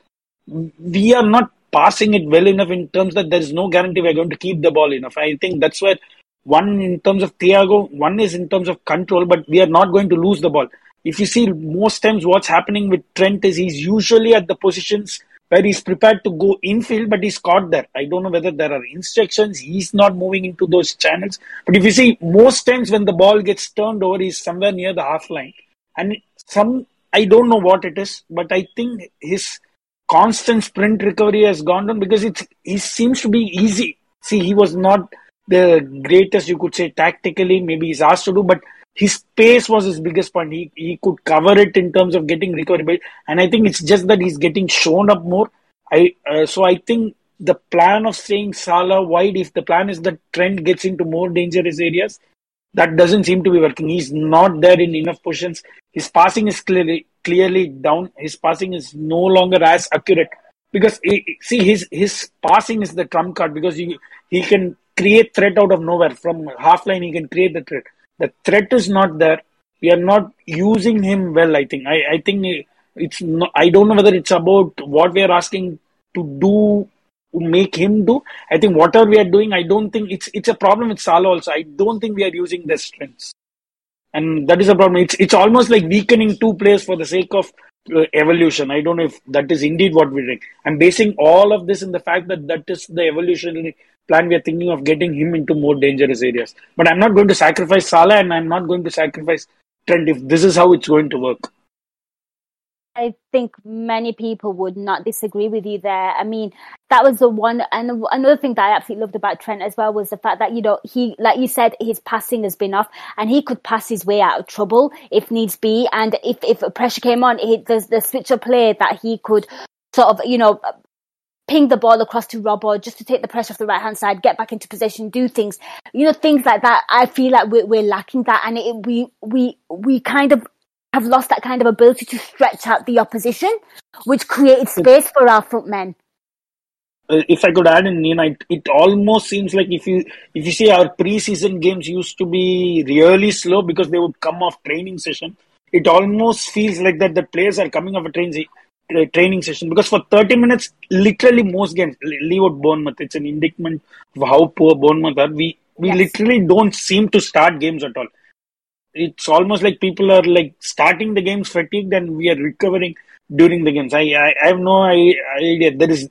we are not passing it well enough in terms that there is no guarantee we're going to keep the ball enough i think that's where one in terms of Thiago, one is in terms of control, but we are not going to lose the ball. If you see most times what's happening with Trent is he's usually at the positions where he's prepared to go infield, but he's caught there. I don't know whether there are instructions. He's not moving into those channels. But if you see, most times when the ball gets turned over, he's somewhere near the half line. And some, I don't know what it is, but I think his constant sprint recovery has gone down because it's he seems to be easy. See, he was not the greatest you could say tactically. Maybe he's asked to do, but his pace was his biggest point. He he could cover it in terms of getting recovery, and I think it's just that he's getting shown up more. I uh, so I think the plan of staying Salah wide, if the plan is that Trent gets into more dangerous areas, that doesn't seem to be working. He's not there in enough positions. His passing is clearly clearly down. His passing is no longer as accurate because he, see his his passing is the trump card because he he can create threat out of nowhere from half line. He can create the threat. The threat is not there. We are not using him well. I think. I I think it's. I don't know whether it's about what we are asking to do make him do. I think whatever we are doing, I don't think it's it's a problem with Salah also. I don't think we are using their strengths, and that is a problem. It's it's almost like weakening two players for the sake of uh, evolution. I don't know if that is indeed what we're doing. I'm basing all of this in the fact that that is the evolutionary plan we are thinking of getting him into more dangerous areas. But I'm not going to sacrifice Salah, and I'm not going to sacrifice Trent if this is how it's going to work. I think many people would not disagree with you there. I mean, that was the one, and another thing that I absolutely loved about Trent as well was the fact that, you know, he, like you said, his passing has been off and he could pass his way out of trouble if needs be. And if, if pressure came on, he, there's the switch of play that he could sort of, you know, ping the ball across to Robbo just to take the pressure off the right hand side, get back into position, do things, you know, things like that. I feel like we're, we're lacking that, and it, we we we kind of have lost that kind of ability to stretch out the opposition, which created space for our front men. Uh, if I could add in, you know, it, it almost seems like if you if you see our preseason games used to be really slow because they would come off training session. It almost feels like that the players are coming off a train, uh, training session because for 30 minutes, literally most games, leave out Bournemouth. It's an indictment of how poor Bournemouth are. We we yes. literally don't seem to start games at all it's almost like people are like starting the games fatigued and we are recovering during the games. I I, I have no idea. There is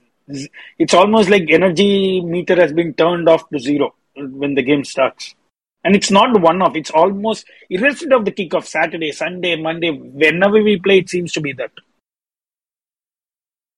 it's almost like energy meter has been turned off to zero when the game starts. And it's not one off. It's almost irrespective of the kickoff, Saturday, Sunday, Monday, whenever we play, it seems to be that.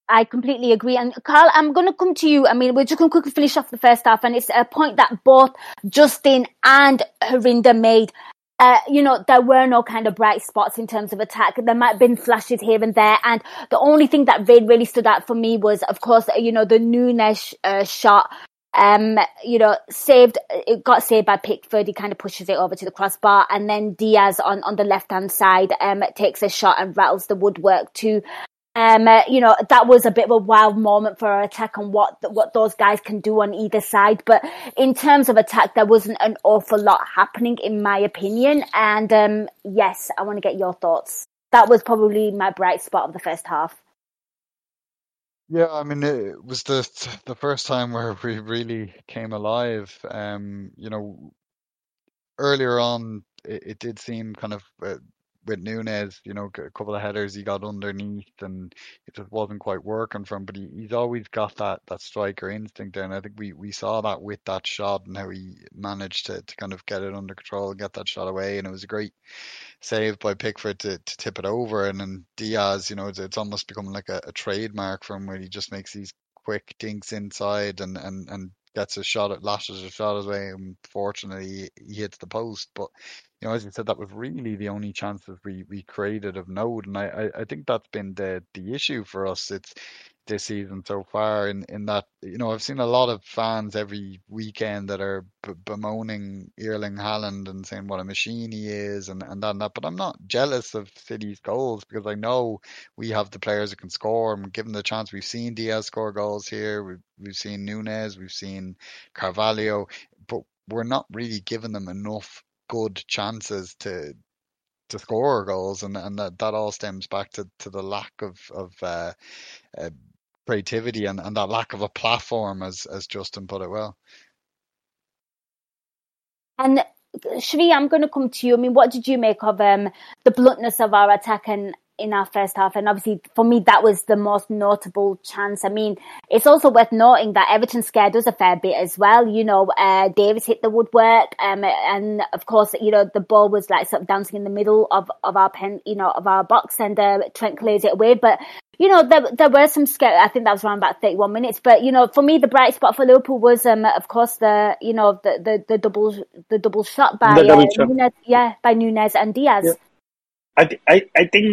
I completely agree. And Karl, I'm going to come to you. I mean, we're just going to quickly finish off the first half, and it's a point that both Justin and Harinder made uh, you know, there were no kind of bright spots in terms of attack. There might have been flashes here and there. And the only thing that really, really stood out for me was, of course, you know, the Nunez uh, shot. Um, you know, saved, it got saved by Pickford. He kind of pushes it over to the crossbar. And then Diaz on, on the left hand side, um, takes a shot and rattles the woodwork to um, uh, you know, that was a bit of a wild moment for our attack and what what those guys can do on either side. But in terms of attack, there wasn't an awful lot happening, in my opinion. And um, yes, I want to get your thoughts. That was probably my bright spot of the first half. Yeah, I mean, it was the the first time where we really came alive. Um, you know, earlier on, it, it did seem kind of uh, with Nunez, you know, a couple of headers he got underneath and it just wasn't quite working for him. But he, he's always got that that striker instinct there, and I think we, we saw that with that shot and how he managed to, to kind of get it under control and get that shot away. And it was a great save by Pickford to, to tip it over. And then Diaz, you know, it's, it's almost becoming like a, a trademark for him where he just makes these quick dinks inside and, and, and gets a shot at lashes a shot away. And fortunately, he hits the post. But you know, as you said, that was really the only chances we, we created of note, and I, I, I think that's been the the issue for us. It's this season so far in, in that you know I've seen a lot of fans every weekend that are b- bemoaning Erling Haaland and saying what a machine he is and, and that and that but I'm not jealous of City's goals because I know we have the players that can score and given the chance we've seen Diaz score goals here we've, we've seen Nunez we've seen Carvalho but we're not really giving them enough good chances to to score goals, and and that, that all stems back to, to the lack of of uh, uh, creativity and, and that lack of a platform, as as Justin put it well. And Sri, I'm going to come to you. I mean, what did you make of um, the bluntness of our attack and in our first half. And obviously, for me, that was the most notable chance. I mean, it's also worth noting that Everton scared us a fair bit as well. You know, uh, Davies hit the woodwork, um, and of course, you know, the ball was like sort of dancing in the middle of, of our pen, you know, of our box, and uh, Trent clears it away. But you know, there there were some scare. I think that was around about thirty one minutes. But you know, for me, the bright spot for Liverpool was, um, of course, the you know the the, the double the double shot by The double uh. Nunez, yeah, by Nunez and Diaz. Yeah. I, th- I I think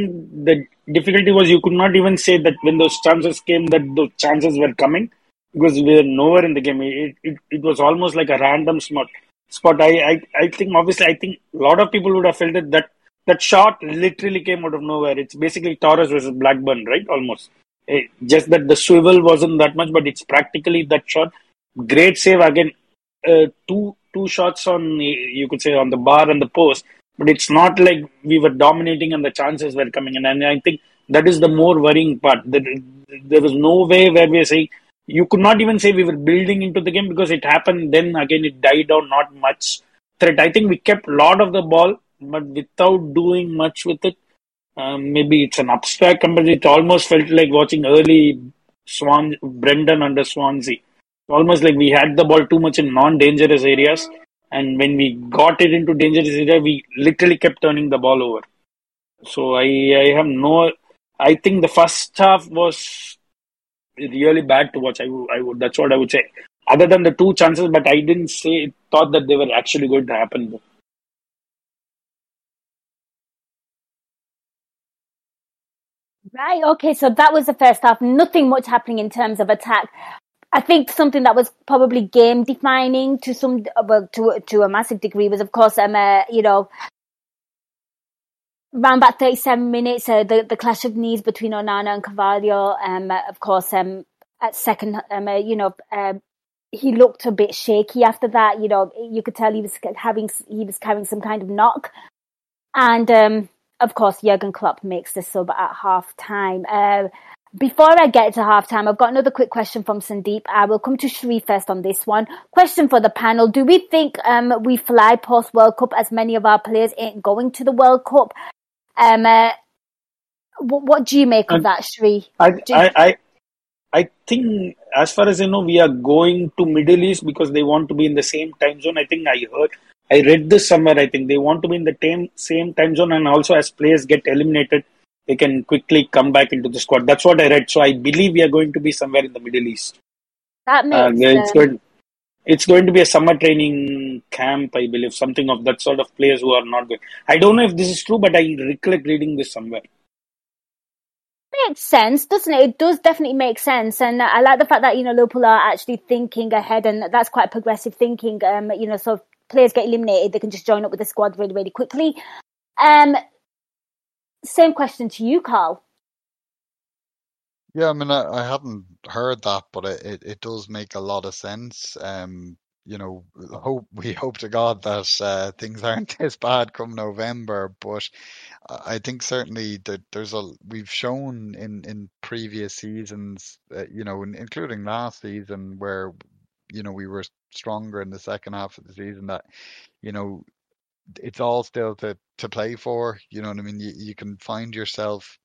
the difficulty was you could not even say that when those chances came that those chances were coming because we were nowhere in the game. It it, it was almost like a random spot. Spot. I, I I think obviously I think a lot of people would have felt it that that shot literally came out of nowhere. It's basically Torres versus Blackburn, right? Almost. Eh, just that the swivel wasn't that much, but it's practically that shot. Great save again. Uh, two two shots on you could say on the bar and the post, but it's not like we were dominating and the chances were coming in. And I think that is the more worrying part. That there was no way where we are saying you could not even say we were building into the game because it happened. Then again, it died down. Not much threat. I think we kept a lot of the ball, but without doing much with it. Um, maybe it's an abstract comparison. It almost felt like watching early Swan Brendan under Swansea. Almost like we had the ball too much in non-dangerous areas, and when we got it into dangerous area, we literally kept turning the ball over. So I, I have no. I think the first half was really bad to watch. I would, I would. That's what I would say. Other than the two chances, but I didn't say thought that they were actually going to happen. Right. Okay. So that was the first half. Nothing much happening in terms of attack. I think something that was probably game defining to some, well, to to a massive degree was, of course, um, you know, around about 37 minutes, uh, the, the clash of knees between Onana and Carvalho. Um, of course, um, at second, um, uh, you know, um, he looked a bit shaky after that. You know, you could tell he was having, he was carrying some kind of knock. And, um, of course, Jurgen Klopp makes the sub at half time. Uh, before I get to half time, I've got another quick question from Sandeep. I will come to Sharif first on this one. Question for the panel. Do we think um, we fly post World Cup as many of our players ain't going to the World Cup? Um, uh, what, what do you make of Um, that, Sri? I, I, I, I think, as far as I know, we are going to Middle East because they want to be in the same time zone. I think I heard, I read this somewhere. I think they want to be in the same same time zone, and also as players get eliminated, they can quickly come back into the squad. That's what I read. So I believe we are going to be somewhere in the Middle East. That Uh, makes it's um, going, it's going to be a summer training camp, I believe, something of that sort of players who are not going. I don't know if this is true, but I recollect reading this somewhere. makes sense, doesn't it? It does definitely make sense, and I like the fact that you know Liverpool are actually thinking ahead, and that's quite progressive thinking. Um, you know, so if players get eliminated, they can just join up with the squad really, really quickly. Um, same question to you, Karl. Yeah, I mean, I, I hadn't heard that, but it, it, it does make a lot of sense. Um, you know, hope we hope to God that uh, things aren't this bad come November, but I think certainly that there's a we've shown in in previous seasons, uh, you know, in, including last season where you know we were stronger in the second half of the season that you know it's all still to to play for. You know what I mean? You you can find yourself,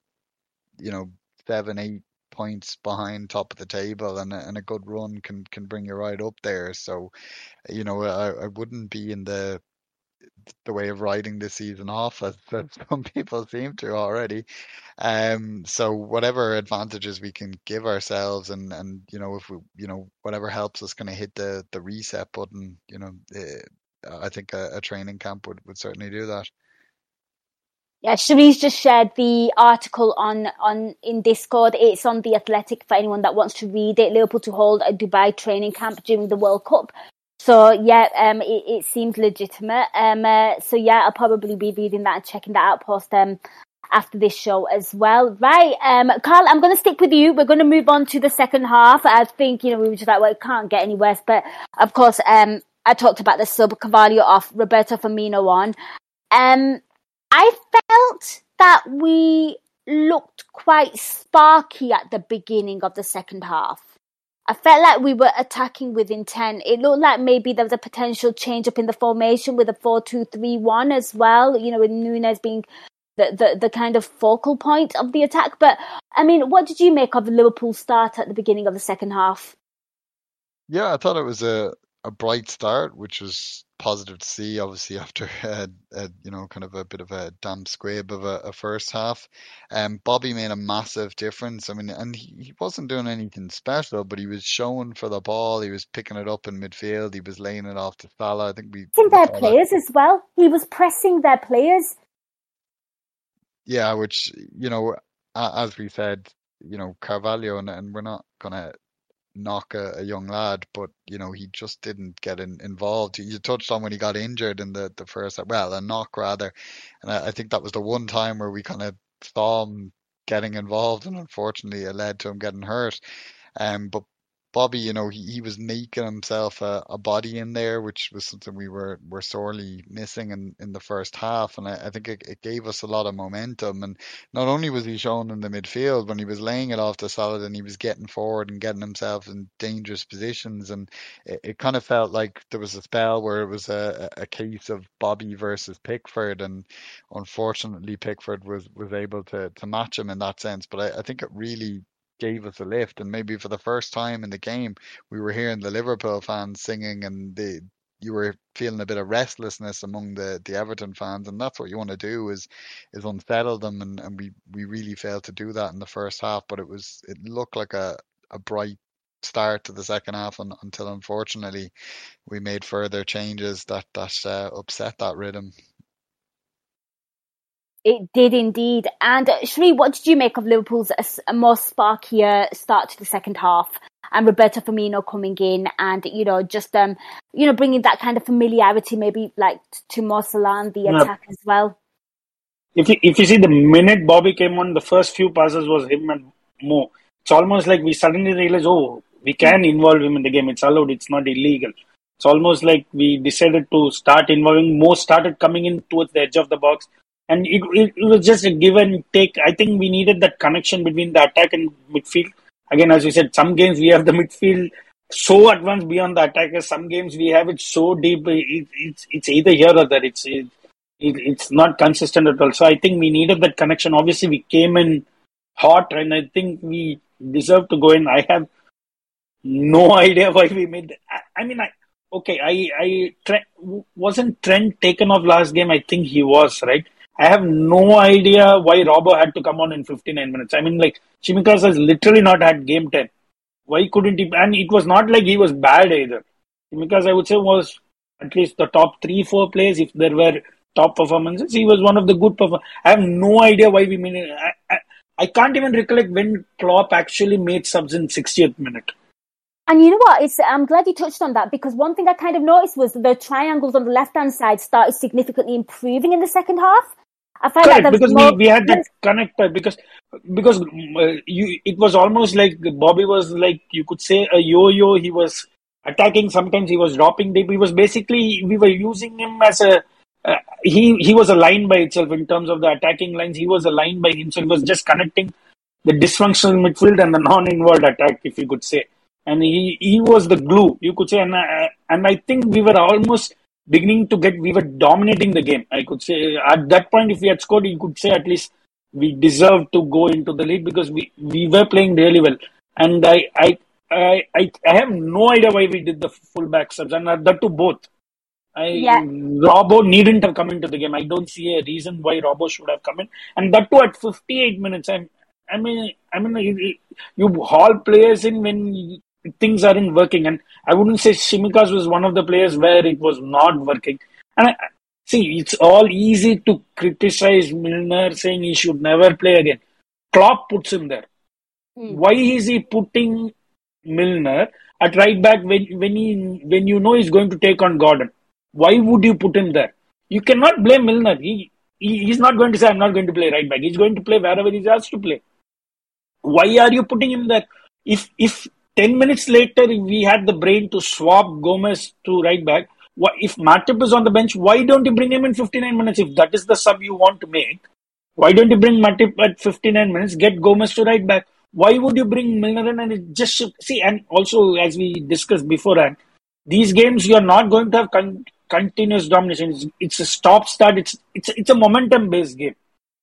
you know, seven, eight points behind top of the table, and a, and a good run can can bring you right up there. So, you know, I, I wouldn't be in the the way of writing this season off as, as some people seem to already. Um, so whatever advantages we can give ourselves, and and you know, if we, you know, whatever helps us kind of hit the the reset button, you know, eh, I think a, a training camp would would certainly do that. Yeah, Sharice just shared the article on on in Discord. It's on the Athletic for anyone that wants to read it. Liverpool to hold a Dubai training camp during the World Cup. So yeah, um, it, it seems legitimate. Um, uh, so yeah, I'll probably be reading that and checking that out post um after this show as well. Right, um, Karl, I'm going to stick with you. We're going to move on to the second half. I think you know we were just like, well, it can't get any worse. But of course, um, I talked about the sub Carvalho off, Roberto Firmino on. Um, I felt that we looked quite sparky at the beginning of the second half. I felt like we were attacking with intent. It looked like maybe there was a potential change up in the formation with a 4 2 3 1 as well, you know, with Nunez being the, the, the kind of focal point of the attack. But, I mean, what did you make of the Liverpool start at the beginning of the second half? Yeah, I thought it was a a bright start, which was positive to see. Obviously, after a, a you know kind of a bit of a damp squib of a, a first half, um, Bobby made a massive difference. I mean, and he, he wasn't doing anything special, but he was showing for the ball. He was picking it up in midfield. He was laying it off to Salah. I think we. I think their players as well. He was pressing their players. Yeah, which you know, as we said, you know, Carvalho, and, and we're not gonna knock a, a, young lad, but you know he just didn't get in, involved. You touched on when he got injured in the the first, well, a knock rather, and I, I think that was the one time where we kind of saw him getting involved, and unfortunately it led to him getting hurt. Um, but Bobby, you know, he, he was making himself a, a body in there, which was something we were, were sorely missing in, in the first half. And I, I think it, it gave us a lot of momentum. And not only was he shown in the midfield when he was laying it off to Saladin, he was getting forward and getting himself in dangerous positions. And it, it kind of felt like there was a spell where it was a, a case of Bobby versus Pickford. And unfortunately, Pickford was, was able to, to match him in that sense. But I, I think it really gave us a lift. And maybe for the first time in the game, we were hearing the Liverpool fans singing, and the you were feeling a bit of restlessness among the, the Everton fans, and that's what you want to do is is unsettle them, and, and we, we really failed to do that in the first half. But it was it looked like a, a bright start to the second half and, until unfortunately we made further changes that that uh, upset that rhythm. It did indeed. And uh, Sri, what did you make of Liverpool's uh, more sparkier start to the second half? And Roberto Firmino coming in and, you know, just, um, you know, bringing that kind of familiarity maybe like to Mo Salah the attack as well. If you, if you see the minute Bobby came on, the first few passes was him and Mo. It's almost like we suddenly realized, oh, we can involve him in the game. It's allowed. It's not illegal. It's almost like we decided to start involving. Mo started coming in towards the edge of the box and it, it, was just a give and take. I think we needed that connection between the attack and midfield. Again, as you said, some games we have the midfield so advanced beyond the attackers. Some games we have it so deep. It, it's it's either here or there. It's it, it's not consistent at all. So I think we needed that connection. Obviously, we came in hot, and I think we deserve to go in. I have no idea why we made. I, I mean, I okay. I I wasn't Trent taken off last game. I think he was right. I have no idea why Robbo had to come on in 59 minutes. I mean, like, Tsimikas has literally not had game 10. Why couldn't he? And it was not like he was bad either. Tsimikas, I would say, was at least the top three, four players. If there were top performances, he was one of the good performers. I have no idea why we it. I, I, I can't even recollect when Klopp actually made subs in 60th minute. And you know what? It's, I'm glad you touched on that because one thing I kind of noticed was the triangles on the left hand side started significantly improving in the second half. I felt Correct, like because more... we, we had that connector because because uh, you it was almost like Bobby was like you could say a yo-yo. He was attacking sometimes he was dropping deep. He was basically we were using him as a uh, he he was a line by itself in terms of the attacking lines. He was a line by himself. He was just connecting the dysfunctional midfield and the non-involved attack, if you could say. And he he was the glue, you could say. And uh, and I think we were almost beginning to get, we were dominating the game. I could say at that point, if we had scored, you could say at least we deserved to go into the lead because we, we were playing really well. And I, I, I, I, I have no idea why we did the fullback subs and that to both. I, yeah. Robbo needn't have come into the game. I don't see a reason why Robbo should have come in, and that too at 58 minutes. I, I mean, I mean, you haul players in when things aren't working. And I wouldn't say Tsimikas was one of the players where it was not working. And I, see, it's all easy to criticize Milner saying he should never play again. Klopp puts him there. Mm. Why is he putting Milner at right back when when he when you know he's going to take on Gordon? Why would you put him there? You cannot blame Milner. He, he he's not going to say I'm not going to play right back. He's going to play wherever he's asked to play. Why are you putting him there? If if 10 minutes later, we had the brain to swap Gomez to right back. If Matip is on the bench, why don't you bring him in 59 minutes? If that is the sub you want to make, why don't you bring Matip at 59 minutes, get Gomez to right back? Why would you bring Milner in and it just shift? See, and also, as we discussed beforehand, these games you are not going to have con- continuous domination. It's, it's a stop start. It's it's it's a momentum based game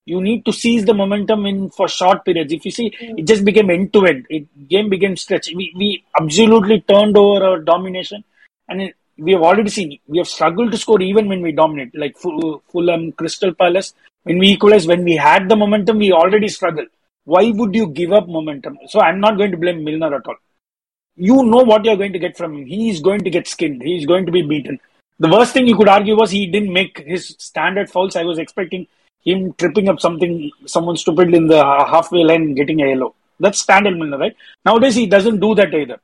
you need to seize the momentum in for short periods. If you see, mm. it just became end to end. It game became stretch. We we absolutely turned over our domination, and it, we have already seen we have struggled to score even when we dominate, like Fulham, Crystal Palace. When we equalize, when we had the momentum, we already struggled. Why would you give up momentum? So I'm not going to blame Milner at all. You know what you're going to get from him. He is going to get skinned. He is going to be beaten. The worst thing you could argue was he didn't make his standard fouls. I was expecting him tripping up something, someone stupid in the halfway line getting a yellow. That's standard Milner, right? Nowadays he doesn't do that either.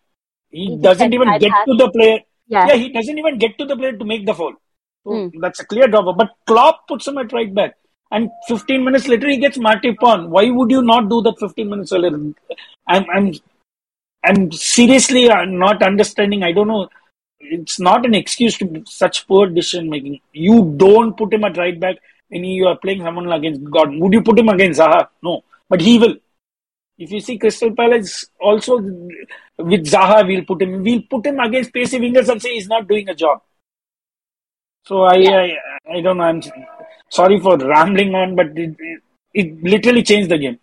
He, he doesn't even get to the player. Yeah. yeah. he doesn't even get to the player to make the foul. So mm. That's a clear drop. But Klopp puts him at right back. And 15 minutes later, he gets Matip on. Why would you not do that 15 minutes earlier? I'm, I'm, I'm seriously not understanding. I don't know. It's not an excuse to such poor decision making. You don't put him at right back when you are playing someone against God. Would you put him against Zaha? No. But he will. If you see Crystal Palace also with Zaha, we'll put him. We'll put him against pacey wingers and say he's not doing a job. So I, yeah. I, I don't know. I'm sorry for rambling on, but it, it, it literally changed the game.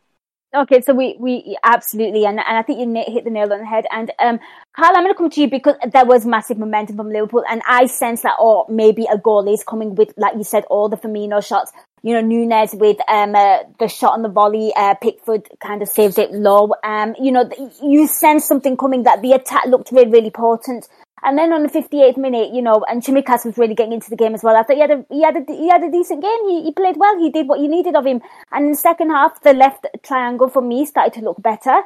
Okay, so we, we absolutely, and, and I think you hit the nail on the head. And um, Karl, I'm going to come to you because there was massive momentum from Liverpool, and I sense that, or oh, maybe a goal is coming with, like you said, all the Firmino shots. You know, Nunez with um uh, the shot on the volley, uh, Pickford kind of saved it low. Um, you know, you sense something coming that the attack looked really, really potent. And then on the 58th minute, you know, and Tsimikas was really getting into the game as well. I thought he had a, he had a, he had a decent game. He, he played well. He did what you needed of him. And in the second half, the left triangle for me started to look better.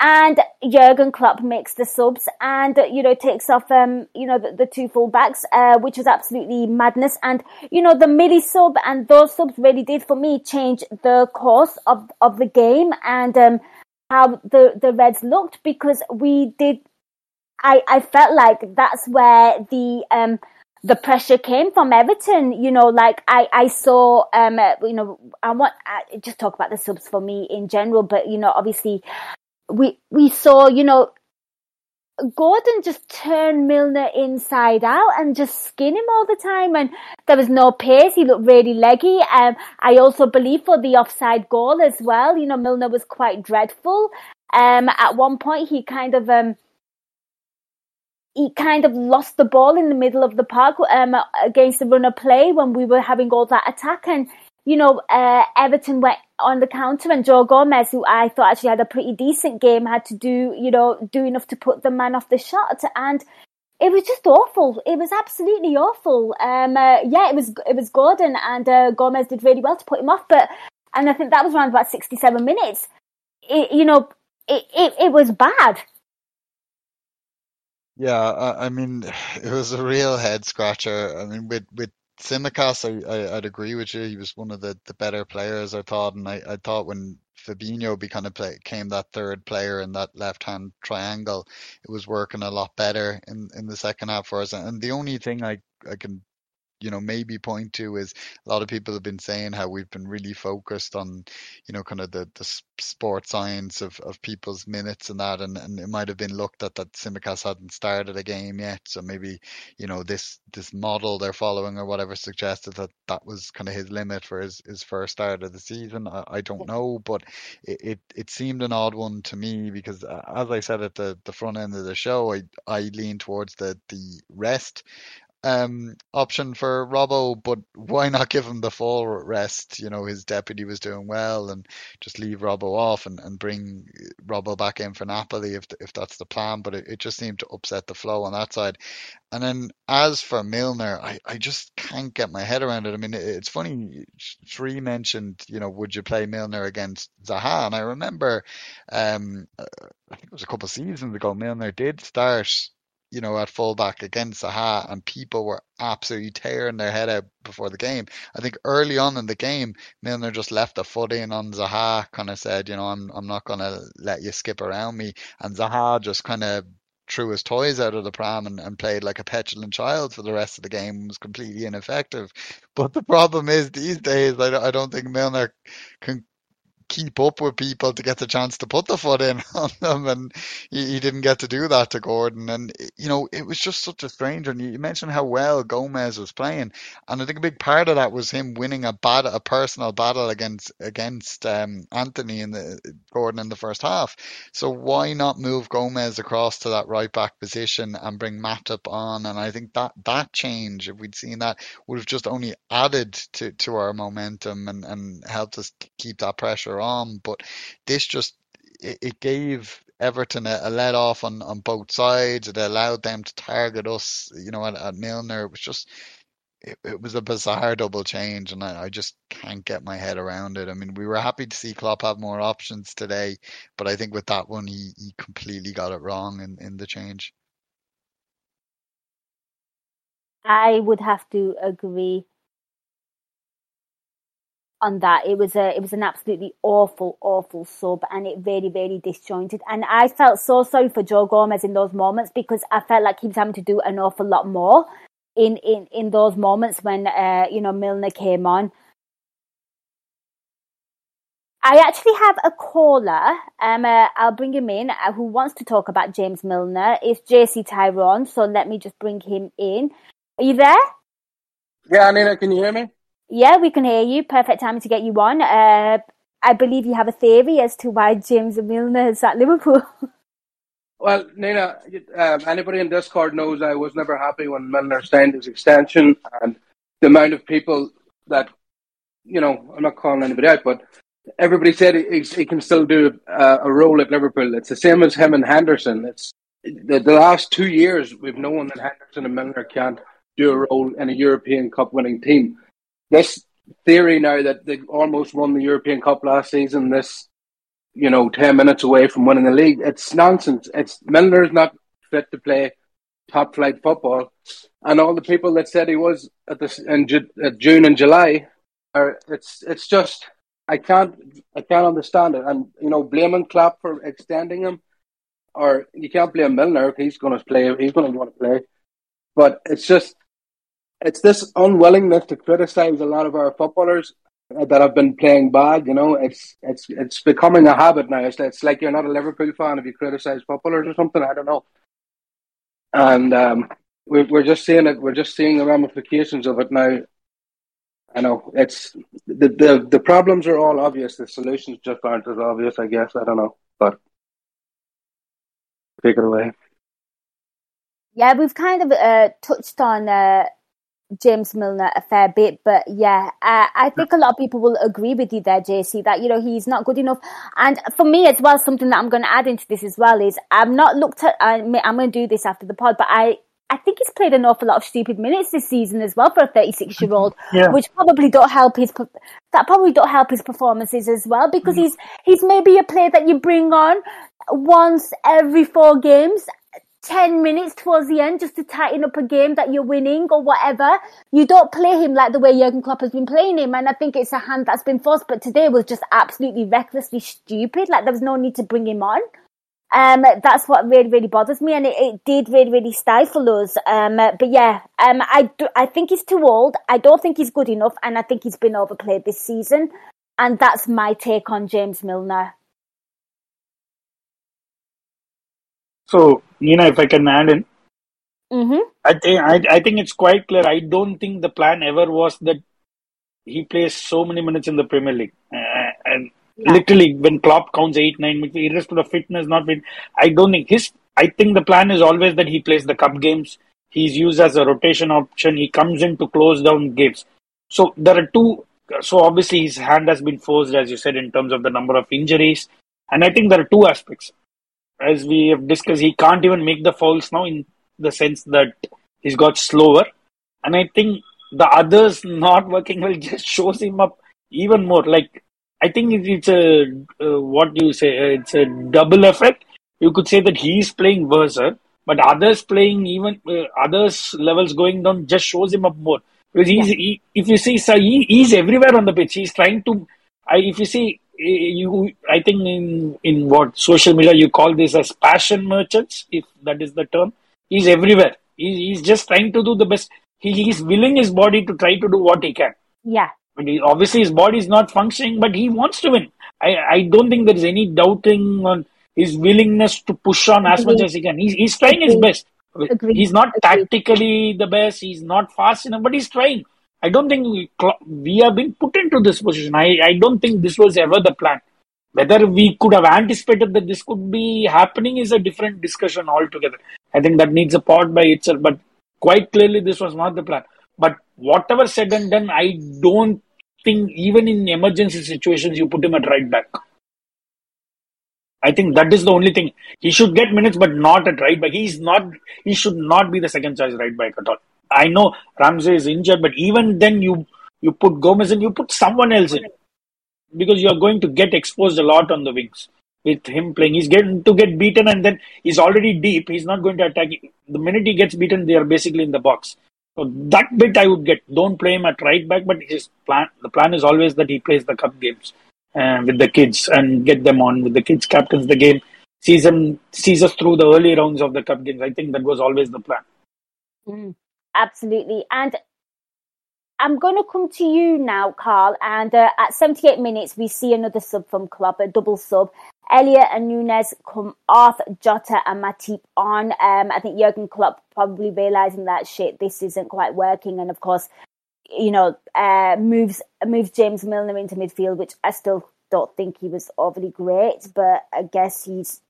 And Jurgen Klopp makes the subs and, you know, takes off, um, you know, the, the two fullbacks, uh, which was absolutely madness. And, you know, the midi sub and those subs really did for me change the course of, of the game and, um, how the, the Reds looked because we did I, I felt like that's where the um the pressure came from Everton. You know, like I, I saw, um, you know, I want I just talk about the subs for me in general, but you know, obviously, we we saw, you know, Gordon just turn Milner inside out and just skin him all the time, and there was no pace. He looked really leggy. Um, I also believe for the offside goal as well. You know, Milner was quite dreadful. Um, at one point he kind of um he kind of lost the ball in the middle of the park um, against the runner play when we were having all that attack. And, you know, uh, Everton went on the counter and Joe Gomez, who I thought actually had a pretty decent game, had to do, you know, do enough to put the man off the shot. And it was just awful. It was absolutely awful. Um, uh, yeah, it was, it was Gordon and uh, Gomez did really well to put him off. But, and I think that was around about 67 minutes. It, you know, it, it, it was bad. Yeah, I, I mean, it was a real head scratcher. I mean, with with Tsimikas, I, I I'd agree with you. He was one of the, the better players, I thought, and I, I thought when Fabinho became of play, came that third player in that left hand triangle, it was working a lot better in, in the second half for us. And the only thing I I can you know maybe point to is a lot of people have been saying how we've been really focused on you know kind of the the sport science of of people's minutes and that and, and it might have been looked at that Tsimikas hadn't started a game yet. So maybe you know this this model they're following or whatever suggested that that was kind of his limit for his, his first start of the season. I, I don't know but it, it it seemed an odd one to me because as I said at the the front end of the show I I lean towards the the rest um, option for Robbo, but why not give him the full rest? You know, his deputy was doing well, and just leave Robbo off and, and bring Robbo back in for Napoli if if that's the plan. But it, it just seemed to upset the flow on that side. And then as for Milner, I, I just can't get my head around it. I mean, it, it's funny. Sri mentioned, you know, would you play Milner against Zaha? And I remember, um, uh, I think it was a couple of seasons ago, Milner did start you know, at fullback against Zaha, and people were absolutely tearing their head out before the game. I think early on in the game, Milner just left a foot in on Zaha, kind of said, you know, I'm I'm not going to let you skip around me, and Zaha just kind of threw his toys out of the pram and, and played like a petulant child for the rest of the game was completely ineffective. But the problem is these days, I, don't, I don't think Milner can keep up with people to get the chance to put the foot in on them, and he, he didn't get to do that to Gordon. And you know, it was just such a strange. And you mentioned how well Gomez was playing, and I think a big part of that was him winning a battle, a personal battle against against um, Anthony in the Gordon in the first half. So why not move Gomez across to that right back position and bring Matip on? And I think that that change, if we'd seen that, would have just only added to to our momentum and and helped us keep that pressure on. But this just it, it gave Everton a, a, let off on, on both sides. It allowed them to target us, you know, at, at Milner. It was just it, it was a bizarre double change, and I, I just can't get my head around it. I mean, we were happy to see Klopp have more options today, but I think with that one, he, he completely got it wrong in, in the change. I would have to agree on that. It was a it was an absolutely awful, awful sub and it very, very disjointed. And I felt so sorry for Joe Gomez in those moments because I felt like he was having to do an awful lot more in in, in those moments when uh, you know Milner came on. I actually have a caller. Um, uh, I'll bring him in. Uh, who wants to talk about James Milner? It's JC Tyrone. So let me just bring him in. Are you there? Yeah, Nina, can you hear me? Yeah, we can hear you. Perfect time to get you on. Uh, I believe you have a theory as to why James Milner is at Liverpool. well, Nina, um, anybody in Discord knows I was never happy when Milner signed his extension and the amount of people that, you know, I'm not calling anybody out, but everybody said he, he can still do a, a role at Liverpool. It's the same as him and Henderson. It's the, the last two years we've known that Henderson and Milner can't do a role in a European Cup winning team. This theory now that they almost won the European Cup last season, this you know ten minutes away from winning the league, it's nonsense. It's Milner's not fit to play top flight football, and all the people that said he was at this in at June and July are it's it's just I can't I can't understand it, and you know blaming Klopp for extending him, or you can't blame Milner. He's going to play. He's going to want to play, but it's just it's this unwillingness to criticize a lot of our footballers that have been playing bad. You know, it's it's it's becoming a habit now. It's, it's like you're not a Liverpool fan if you criticize footballers or something. I don't know. And um, we're we're just seeing it. We're just seeing the ramifications of it now. I know it's the the the problems are all obvious. The solutions just aren't as obvious. I guess I don't know, but take it away. Yeah, we've kind of uh, touched on uh, James Milner a fair bit, but yeah, uh, I think a lot of people will agree with you there, JC, that you know he's not good enough. And for me as well, something that I'm going to add into this as well is I'm not looked at. I'm going to do this after the pod, but I I think he's played an awful lot of stupid minutes this season as well for a 36 year old, yeah. which probably don't help his that probably don't help his performances as well because mm. he's he's maybe a player that you bring on once every four games 10 minutes towards the end just to tighten up a game that you're winning or whatever. You don't play him like the way Jurgen Klopp has been playing him. And I think it's a hand that's been forced. But today was just absolutely recklessly stupid. Like there was no need to bring him on. Um, that's what really, really bothers me. And it, it did really, really stifle us. Um, but yeah, um, I, do, I think he's too old. I don't think he's good enough. And I think he's been overplayed this season. And that's my take on James Milner. So, Nina, if I can add in, mm-hmm. I think I, I think it's quite clear. I don't think the plan ever was that he plays so many minutes in the Premier League, uh, and yeah. literally when Klopp counts eight, nine minutes, irrespective of fitness, not fit. I don't think his. I think the plan is always that he plays the cup games. He's used as a rotation option. He comes in to close down games. So there are two. So obviously his hand has been forced, as you said, in terms of the number of injuries. And I think there are two aspects as we have discussed, he can't even make the fouls now in the sense that he's got slower. And I think the others not working well just shows him up even more. Like, I think it's a, uh, what do you say, uh, it's a double effect. You could say that he's playing worse, but others playing even, uh, others levels going down just shows him up more. Because he's, yeah. he, if you see, so he, he's everywhere on the pitch. He's trying to, I, if you see, Eh, eh, you i think in in what social media you call this as passion merchants if that is the term he's everywhere he, he's just trying to do the best he, he's willing his body to try to do what he can yeah he, obviously his body is not functioning but he wants to win I, I don't think there is any doubting on his willingness to push on as much as he can. He's, he's trying his best. Agreed. He's not Agreed. tactically the best. He's not fast enough, but he's trying. I don't think we, we have been put into this position. I, I don't think this was ever the plan. Whether we could have anticipated that this could be happening is a different discussion altogether. I think that needs a pod by itself, but quite clearly this was not the plan. But whatever said and done, I don't think even in emergency situations you put him at right back. I think that is the only thing. He should get minutes, but not at right back. He's not. He should not be the second choice right back at all. I know Ramsay is injured, but even then, you you put Gomez and you put someone else in because you are going to get exposed a lot on the wings with him playing. He's getting to get beaten, and then he's already deep. He's not going to attack. The minute he gets beaten, they are basically in the box. So that bit I would get. Don't play him at right back, but his plan. The plan is always that he plays the cup games uh, with the kids and get them on with the kids. Captains the game, sees them, sees us through the early rounds of the cup games. I think that was always the plan. Mm, absolutely. And I'm going to come to you now, Karl. And uh, at 78 minutes, we see another sub from Klopp, a double sub. Elliott and Nunez come off, Jota and Matip on. Um, I think Jurgen Klopp probably realizing that shit, this isn't quite working. And of course, you know, uh, moves moves James Milner into midfield, which I still don't think he was overly great, but I guess he's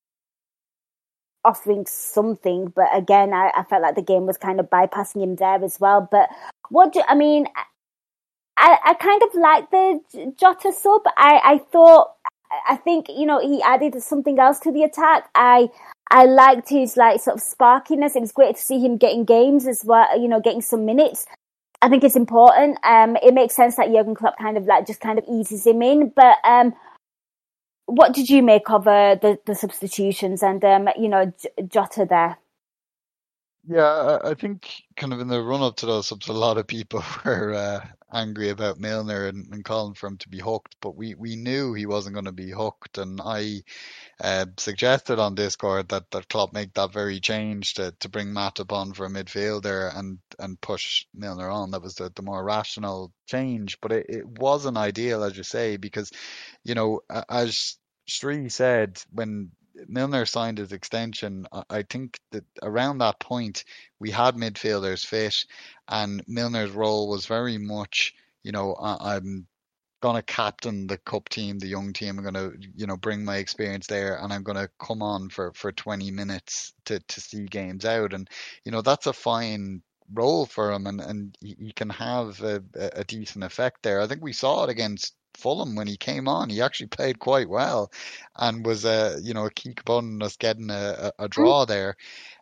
offering something. But again, I, I felt like the game was kind of bypassing him there as well. But what do I mean? I, I kind of like the Jota sub. I, I thought, I think, you know, he added something else to the attack. I, I liked his like sort of sparkiness. It was great to see him getting games as well, you know, getting some minutes. I think it's important. Um, it makes sense that Jurgen Klopp kind of like just kind of eases him in. But um, what did you make of uh, the the substitutions and um, you know J- Jota there? Yeah, I think kind of in the run up to those subs, a lot of people were uh, angry about Milner and, and calling for him to be hooked, but we, we knew he wasn't going to be hooked, and I uh, suggested on Discord that that Klopp make that very change to, to bring Matip on for a midfielder and and push Milner on. That was the, the more rational change, but it, it wasn't ideal, as you say, because you know as Sri said when Milner signed his extension, I think that around that point we had midfielders fit, and Milner's role was very much, you know, I'm gonna captain the cup team, the young team. I'm gonna, you know, bring my experience there, and I'm gonna come on for for 20 minutes to to see games out, and you know that's a fine role for him, and and he can have a a decent effect there. I think we saw it against Fulham when he came on. He actually played quite well, and was a you know a key component us getting a, a, a draw there.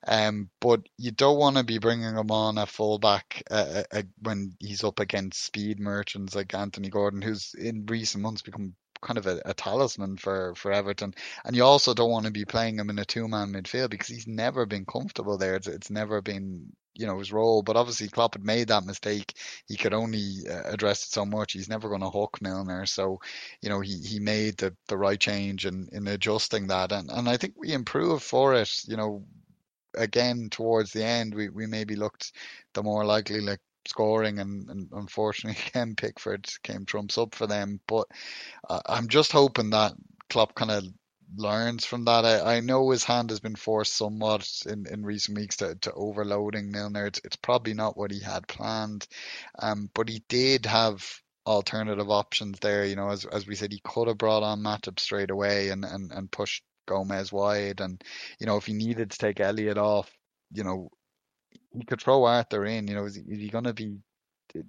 Um, but you don't want to be bringing him on a fullback uh, uh, when he's up against speed merchants like Anthony Gordon, who's in recent months become kind of a, a talisman for, for Everton. And you also don't want to be playing him in a two man midfield because he's never been comfortable there. It's, it's never been you know his role. But obviously Klopp had made that mistake. He could only uh, address it so much. He's never going to hook Milner. So you know he, he made the, the right change in, in adjusting that. And and I think we improved for it. You know again towards the end we, we maybe looked the more likely like scoring and, and unfortunately again Pickford came trumps up for them but uh, I'm just hoping that Klopp kind of learns from that. I, I know his hand has been forced somewhat in, in recent weeks to, to overloading Milner it's, it's probably not what he had planned. Um, but he did have alternative options there you know as, as we said he could have brought on Matip straight away and, and, and pushed Gomez wide. And you know if he needed to take Elliott off you know he could throw Arthur in. You know, is he, is he going to be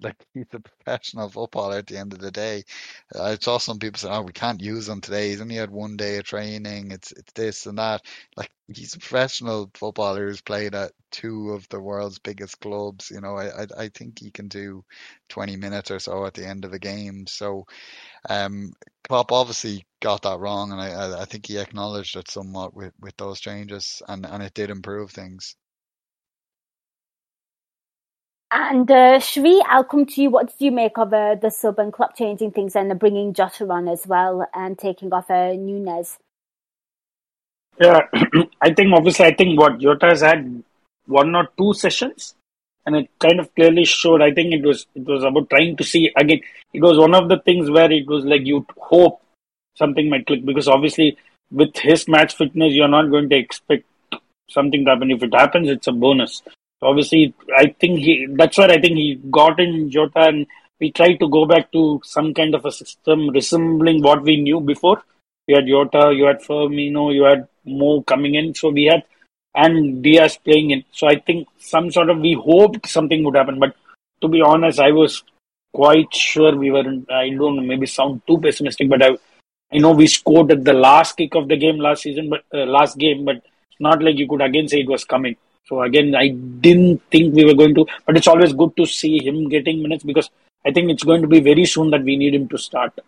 like he's a professional footballer at the end of the day? I saw some people say, "Oh, we can't use him today. He's only had one day of training. It's it's this and that." Like he's a professional footballer who's played at two of the world's biggest clubs. You know, I I, I think he can do twenty minutes or so at the end of a game. So, um, Klopp obviously got that wrong, and I I think he acknowledged it somewhat with with those changes, and and it did improve things. And uh, Sri, I'll come to you. What did you make of uh, the sub and Klopp changing things and bringing Jota on as well and taking off uh, Nunez? Yeah, I think obviously, I think what Jota has had one or two sessions, and it kind of clearly showed. I think it was it was about trying to see again. It was one of the things where it was like you hope something might click because obviously with his match fitness, you're not going to expect something to happen. If it happens, it's a bonus. Obviously, I think he. That's where I think he got in Jota, and we tried to go back to some kind of a system resembling what we knew before. You had Jota, you had Firmino, you had Mo coming in, so we had and Diaz playing in. So I think some sort of we hoped something would happen, but to be honest, I was quite sure we were. I don't know, maybe sound too pessimistic, but I, I know we scored at the last kick of the game last season, but uh, last game, but not like you could again say it was coming. So again, I didn't think we were going to, but it's always good to see him getting minutes because I think it's going to be very soon that we need him to start.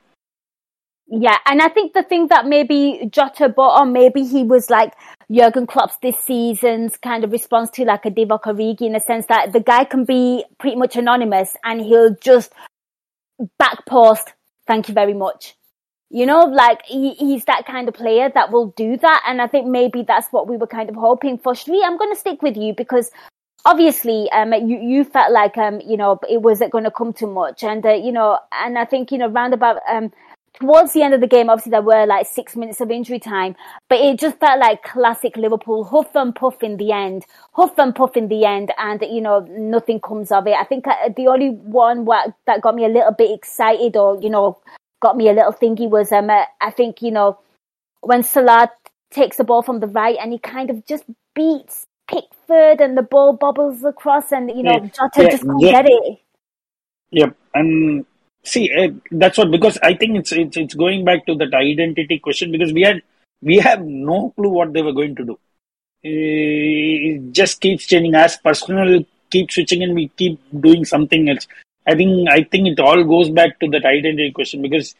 Yeah, and I think the thing that maybe Jota bought on, maybe he was like Jurgen Klopp's this season's kind of response to like a Divock Origi in the sense that the guy can be pretty much anonymous and he'll just back post, thank you very much. You know, like he, he's that kind of player that will do that. And I think maybe that's what we were kind of hoping for. Sri, I'm going to stick with you because obviously, um, you, you felt like, um, you know, it wasn't going to come too much. And, uh, you know, and I think, you know, round about, um, towards the end of the game, obviously there were like six minutes of injury time, but it just felt like classic Liverpool, huff and puff in the end, huff and puff in the end, and you know nothing comes of it. I think uh, the only one that got me a little bit excited, or you know, got me a little thingy was um, uh, I think you know when Salah takes the ball from the right and he kind of just beats Pickford and the ball bobbles across, and you know yeah, Jota yeah, just can't yeah. get it. Yep, and See, uh, that's what because I think it's it's it's going back to that identity question because we had we have no clue what they were going to do. Uh, it just keeps changing as personal keep switching and we keep doing something else. I think I think it all goes back to that identity question because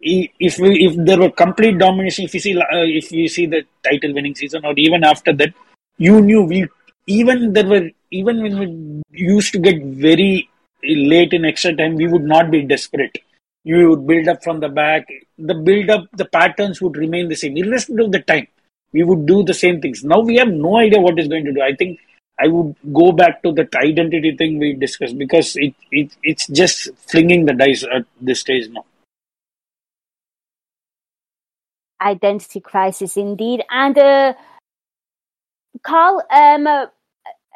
if we, if there were complete domination, if you see uh, if you see the title winning season or even after that, you knew we even there were even when we used to get very late in extra time, we would not be desperate. You would build up from the back. The build up, the patterns would remain the same, irrespective of the time. We would do the same things. Now we have no idea what is going to do. I think I would go back to that identity thing we discussed because it, it it's just flinging the dice at this stage now. Identity crisis indeed. And uh, Karl, um, uh,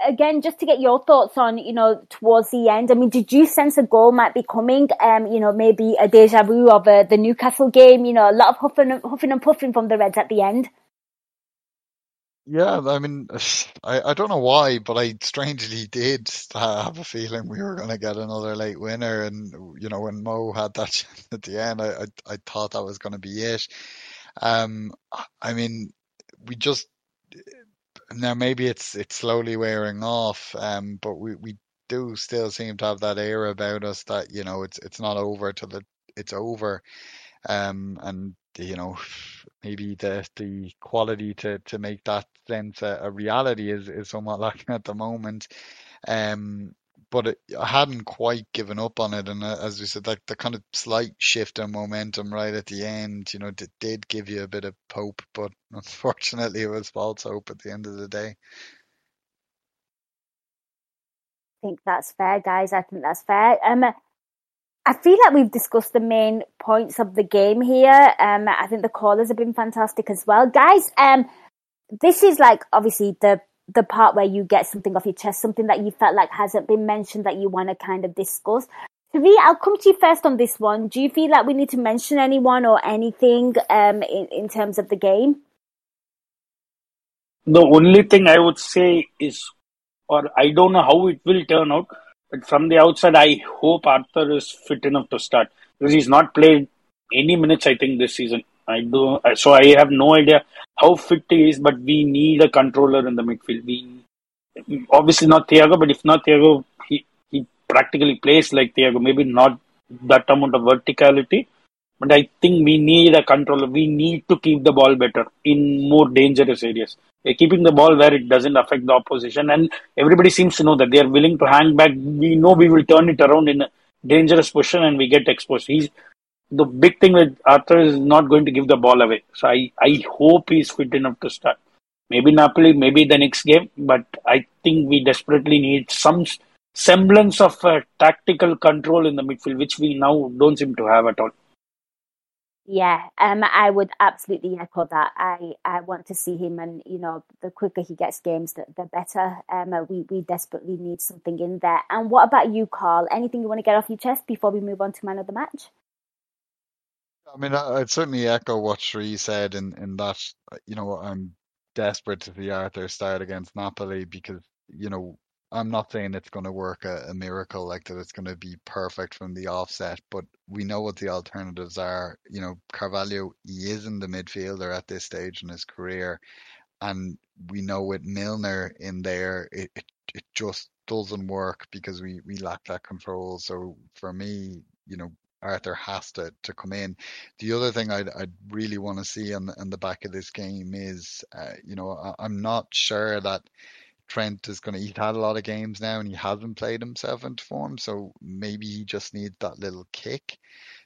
again, just to get your thoughts on, you know, towards the end. I mean, did you sense a goal might be coming? Um, you know, maybe a deja vu of uh, the Newcastle game. You know, a lot of huffing, huffing and puffing from the Reds at the end. Yeah, I mean, I, I don't know why, but I strangely did have a feeling we were going to get another late winner. And, you know, when Mo had that at the end, I, I, I thought that was going to be it. Um, I mean, we just now maybe it's it's slowly wearing off, um, but we, we do still seem to have that air about us that you know it's it's not over till it, it's over, um, and you know maybe the the quality to to make that sense a, a reality is is somewhat lacking at the moment. Um, but it, I hadn't quite given up on it. And uh, as we said, like the kind of slight shift in momentum right at the end, you know, did, did give you a bit of hope, but unfortunately, it was false hope at the end of the day. I think that's fair, guys. I think that's fair. Um, I feel like we've discussed the main points of the game here. Um, I think the callers have been fantastic as well, guys. Um, this is like obviously the the part where you get something off your chest, something that you felt like hasn't been mentioned that you want to kind of discuss. Tavi, I'll come to you first on this one. Do you feel like we need to mention anyone or anything um, in, in terms of the game? The only thing I would say is, or I don't know how it will turn out, but from the outside, I hope Arthur is fit enough to start because he's not played any minutes, I think, this season. I do. So I have no idea how fit he is, but we need a controller in the midfield. We obviously not Thiago, but if not Thiago, he he practically plays like Thiago. Maybe not that amount of verticality, but I think we need a controller. We need to keep the ball better in more dangerous areas. We're keeping the ball where it doesn't affect the opposition, and everybody seems to know that they are willing to hang back. We know we will turn it around in a dangerous position, and we get exposed. He's the big thing with Arthur is not going to give the ball away. So I, I hope he's fit enough to start. Maybe Napoli, maybe the next game, but I think we desperately need some semblance of uh, tactical control in the midfield, which we now don't seem to have at all. Yeah, um, I would absolutely echo that. I, I want to see him, and you know, the quicker he gets games, the, the better. Um, we we desperately need something in there. And what about you, Karl? Anything you want to get off your chest before we move on to man of the match? I mean, I'd certainly echo what Sri said in, in that, you know, I'm desperate to see Arthur start against Napoli because, you know, I'm not saying it's going to work a, a miracle like that. It's going to be perfect from the offset, but we know what the alternatives are. You know, Carvalho, he is in the midfielder at this stage in his career, and we know with Milner in there, it, it, it just doesn't work because we, we lack that control. So for me, you know, Arthur has to, to come in. The other thing I'd, I'd really want to see on, on the back of this game is, uh, you know, I, I'm not sure that Trent is going to. He's had a lot of games now, and he hasn't played himself into form. So maybe he just needs that little kick.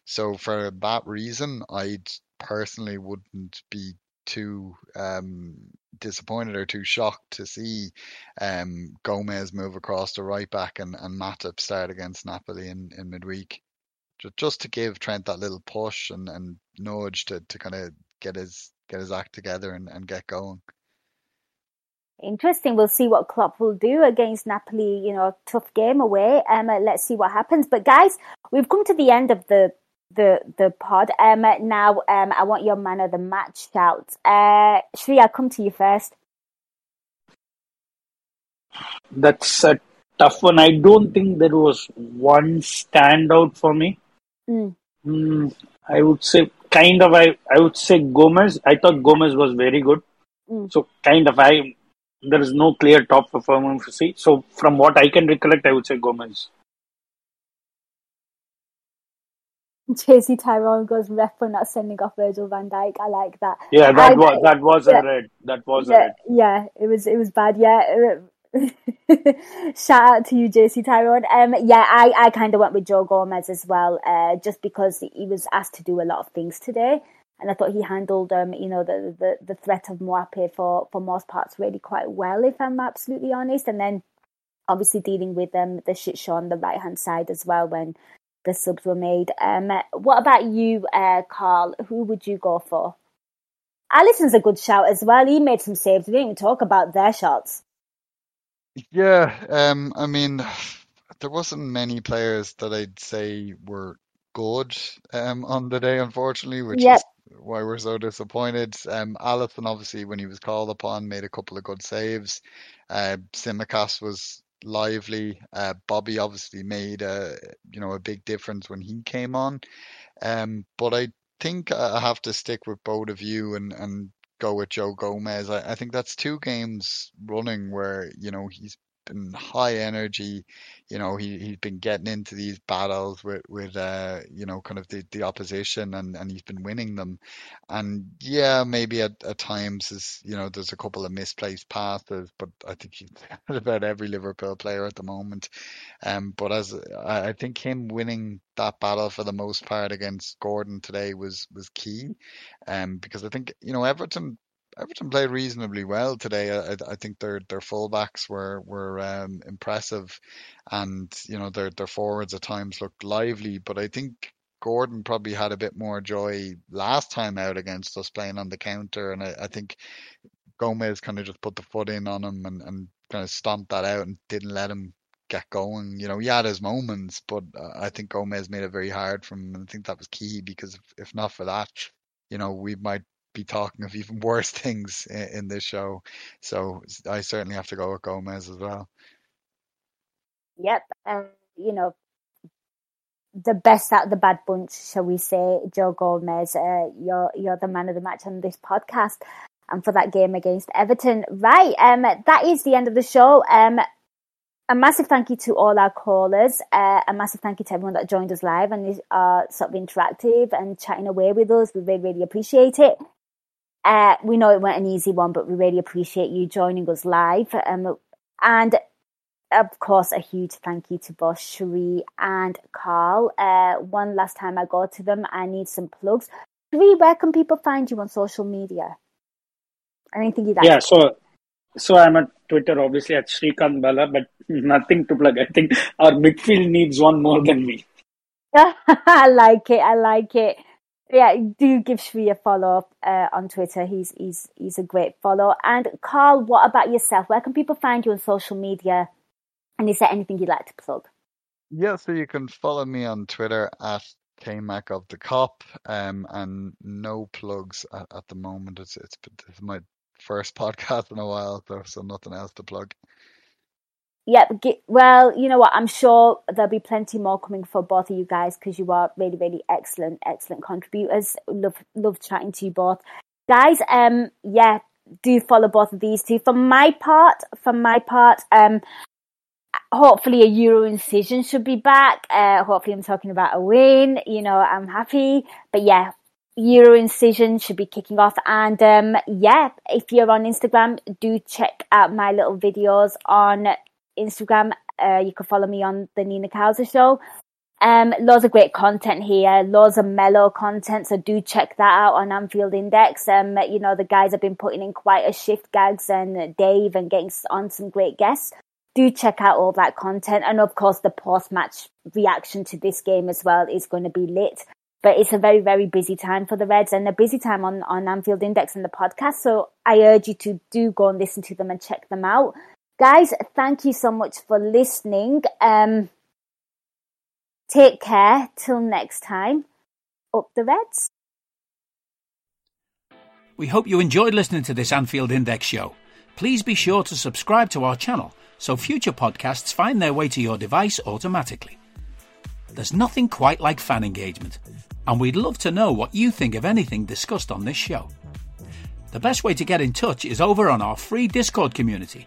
So for that reason, I personally wouldn't be too um, disappointed or too shocked to see um, Gomez move across to right back and, and Matip start against Napoli in, in midweek. Just, just to give Trent that little push and, and nudge to, to kind of get his get his act together and, and get going. Interesting. We'll see what Klopp will do against Napoli. You know, tough game away. Um, let's see what happens. But guys, we've come to the end of the the the pod. Um, now, um, I want your man of the match shout. Uh, Sri, I'll come to you first. That's a tough one. I don't think there was one standout for me. Mm. Mm, I would say kind of. I I would say Gomez. I thought Gomez was very good. Mm. So kind of. I there is no clear top performer for see. So from what I can recollect, I would say Gomez. JC Tyrone goes ref for not sending off Virgil van Dijk. I like that. Yeah, that I- was that was yeah. a red. That was a red. yeah, it was it was bad. Yeah. Shout out to you, JC Tyrone. Um, yeah, I, I kind of went with Joe Gomez as well, uh, just because he was asked to do a lot of things today, and I thought he handled um, you know, the the, the threat of Moape for for most parts really quite well, if I'm absolutely honest. And then obviously dealing with um the shit show on the right hand side as well when the subs were made. Um, what about you, uh, Karl? Who would you go for? Alisson's a good shout as well. He made some saves. We didn't even talk about their shots. Yeah, um, I mean, there wasn't many players that I'd say were good um, on the day, unfortunately, which Yep. is why we're so disappointed. Um, Alisson, obviously, when he was called upon, made a couple of good saves. Uh, Tsimikas was lively. Uh, Bobby obviously made a you know a big difference when he came on. Um, but I think I have to stick with both of you and and go with Joe Gomez. I, I think that's two games running where you know he's been high energy. You know he he's been getting into these battles with with uh you know kind of the the opposition and and he's been winning them. And yeah, maybe at at times is you know there's a couple of misplaced passes, but I think he's about every Liverpool player at the moment. Um, but as I I think him winning that battle for the most part against Gordon today was was key, um, because I think you know Everton Everton played reasonably well today. I, I think their their fullbacks were were um, impressive, and you know their their forwards at times looked lively. But I think Gordon probably had a bit more joy last time out against us playing on the counter, and I, I think Gomez kind of just put the foot in on him and, and kind of stomped that out and didn't let him get going. You know, he had his moments, but uh, I think Gomez made it very hard for him, and I think that was key because if, if not for that, you know, we might be talking of even worse things in, in this show. So I certainly have to go with Gomez as well. Yep. And, you know, the best out of the bad bunch, shall we say, Joe Gomez, uh, you're, you're the man of the match on this podcast. And for that game against Everton. Right. Um, that is the end of the show. Um, a massive thank you to all our callers. Uh, a massive thank you to everyone that joined us live and is uh, sort of interactive and chatting away with us. We really, really appreciate it. Uh, we know it weren't an easy one, but we really appreciate you joining us live. Um, and of course, a huge thank you to both Sri and Carl. Uh, one last time I go to them, I need some plugs. Sri, where can people find you on social media? Anything you'd like Yeah, so so I'm at Twitter, obviously at Shrikant Bala, but nothing to plug. I think our midfield needs one more than me. I like it. I like it. Yeah, do give Sri a follow uh, on Twitter. He's he's he's a great follow. And Karl, what about yourself? Where can people find you on social media? And is there anything you'd like to plug? Yeah, so you can follow me on Twitter at KMac of the Kop, um, and no plugs at, at the moment. It's, it's it's my first podcast in a while, so, so nothing else to plug. Yep. Well, you know what? I'm sure there'll be plenty more coming for both of you guys because you are really, really excellent, excellent contributors. Love, love chatting to you both, guys. Um, yeah, do follow both of these two. For my part, for my part, um, hopefully a Euro incision should be back. Uh, hopefully I'm talking about a win. You know, I'm happy. But yeah, Euro incision should be kicking off. And um, yeah, if you're on Instagram, do check out my little videos on Instagram. Uh, you can follow me on the Nina Kauser show. Um, loads of great content here, loads of mellow content. So do check that out on Anfield Index. Um, you know, the guys have been putting in quite a shift, Gags and Dave, and getting on some great guests. Do check out all that content. And of course, the post match reaction to this game as well is going to be lit. But it's a very, very busy time for the Reds and a busy time on, on Anfield Index and the podcast. So I urge you to do go and listen to them and check them out. Guys, thank you so much for listening. Um, take care. Till next time. Up the Reds. We hope you enjoyed listening to this Anfield Index show. Please be sure to subscribe to our channel so future podcasts find their way to your device automatically. There's nothing quite like fan engagement, and we'd love to know what you think of anything discussed on this show. The best way to get in touch is over on our free Discord community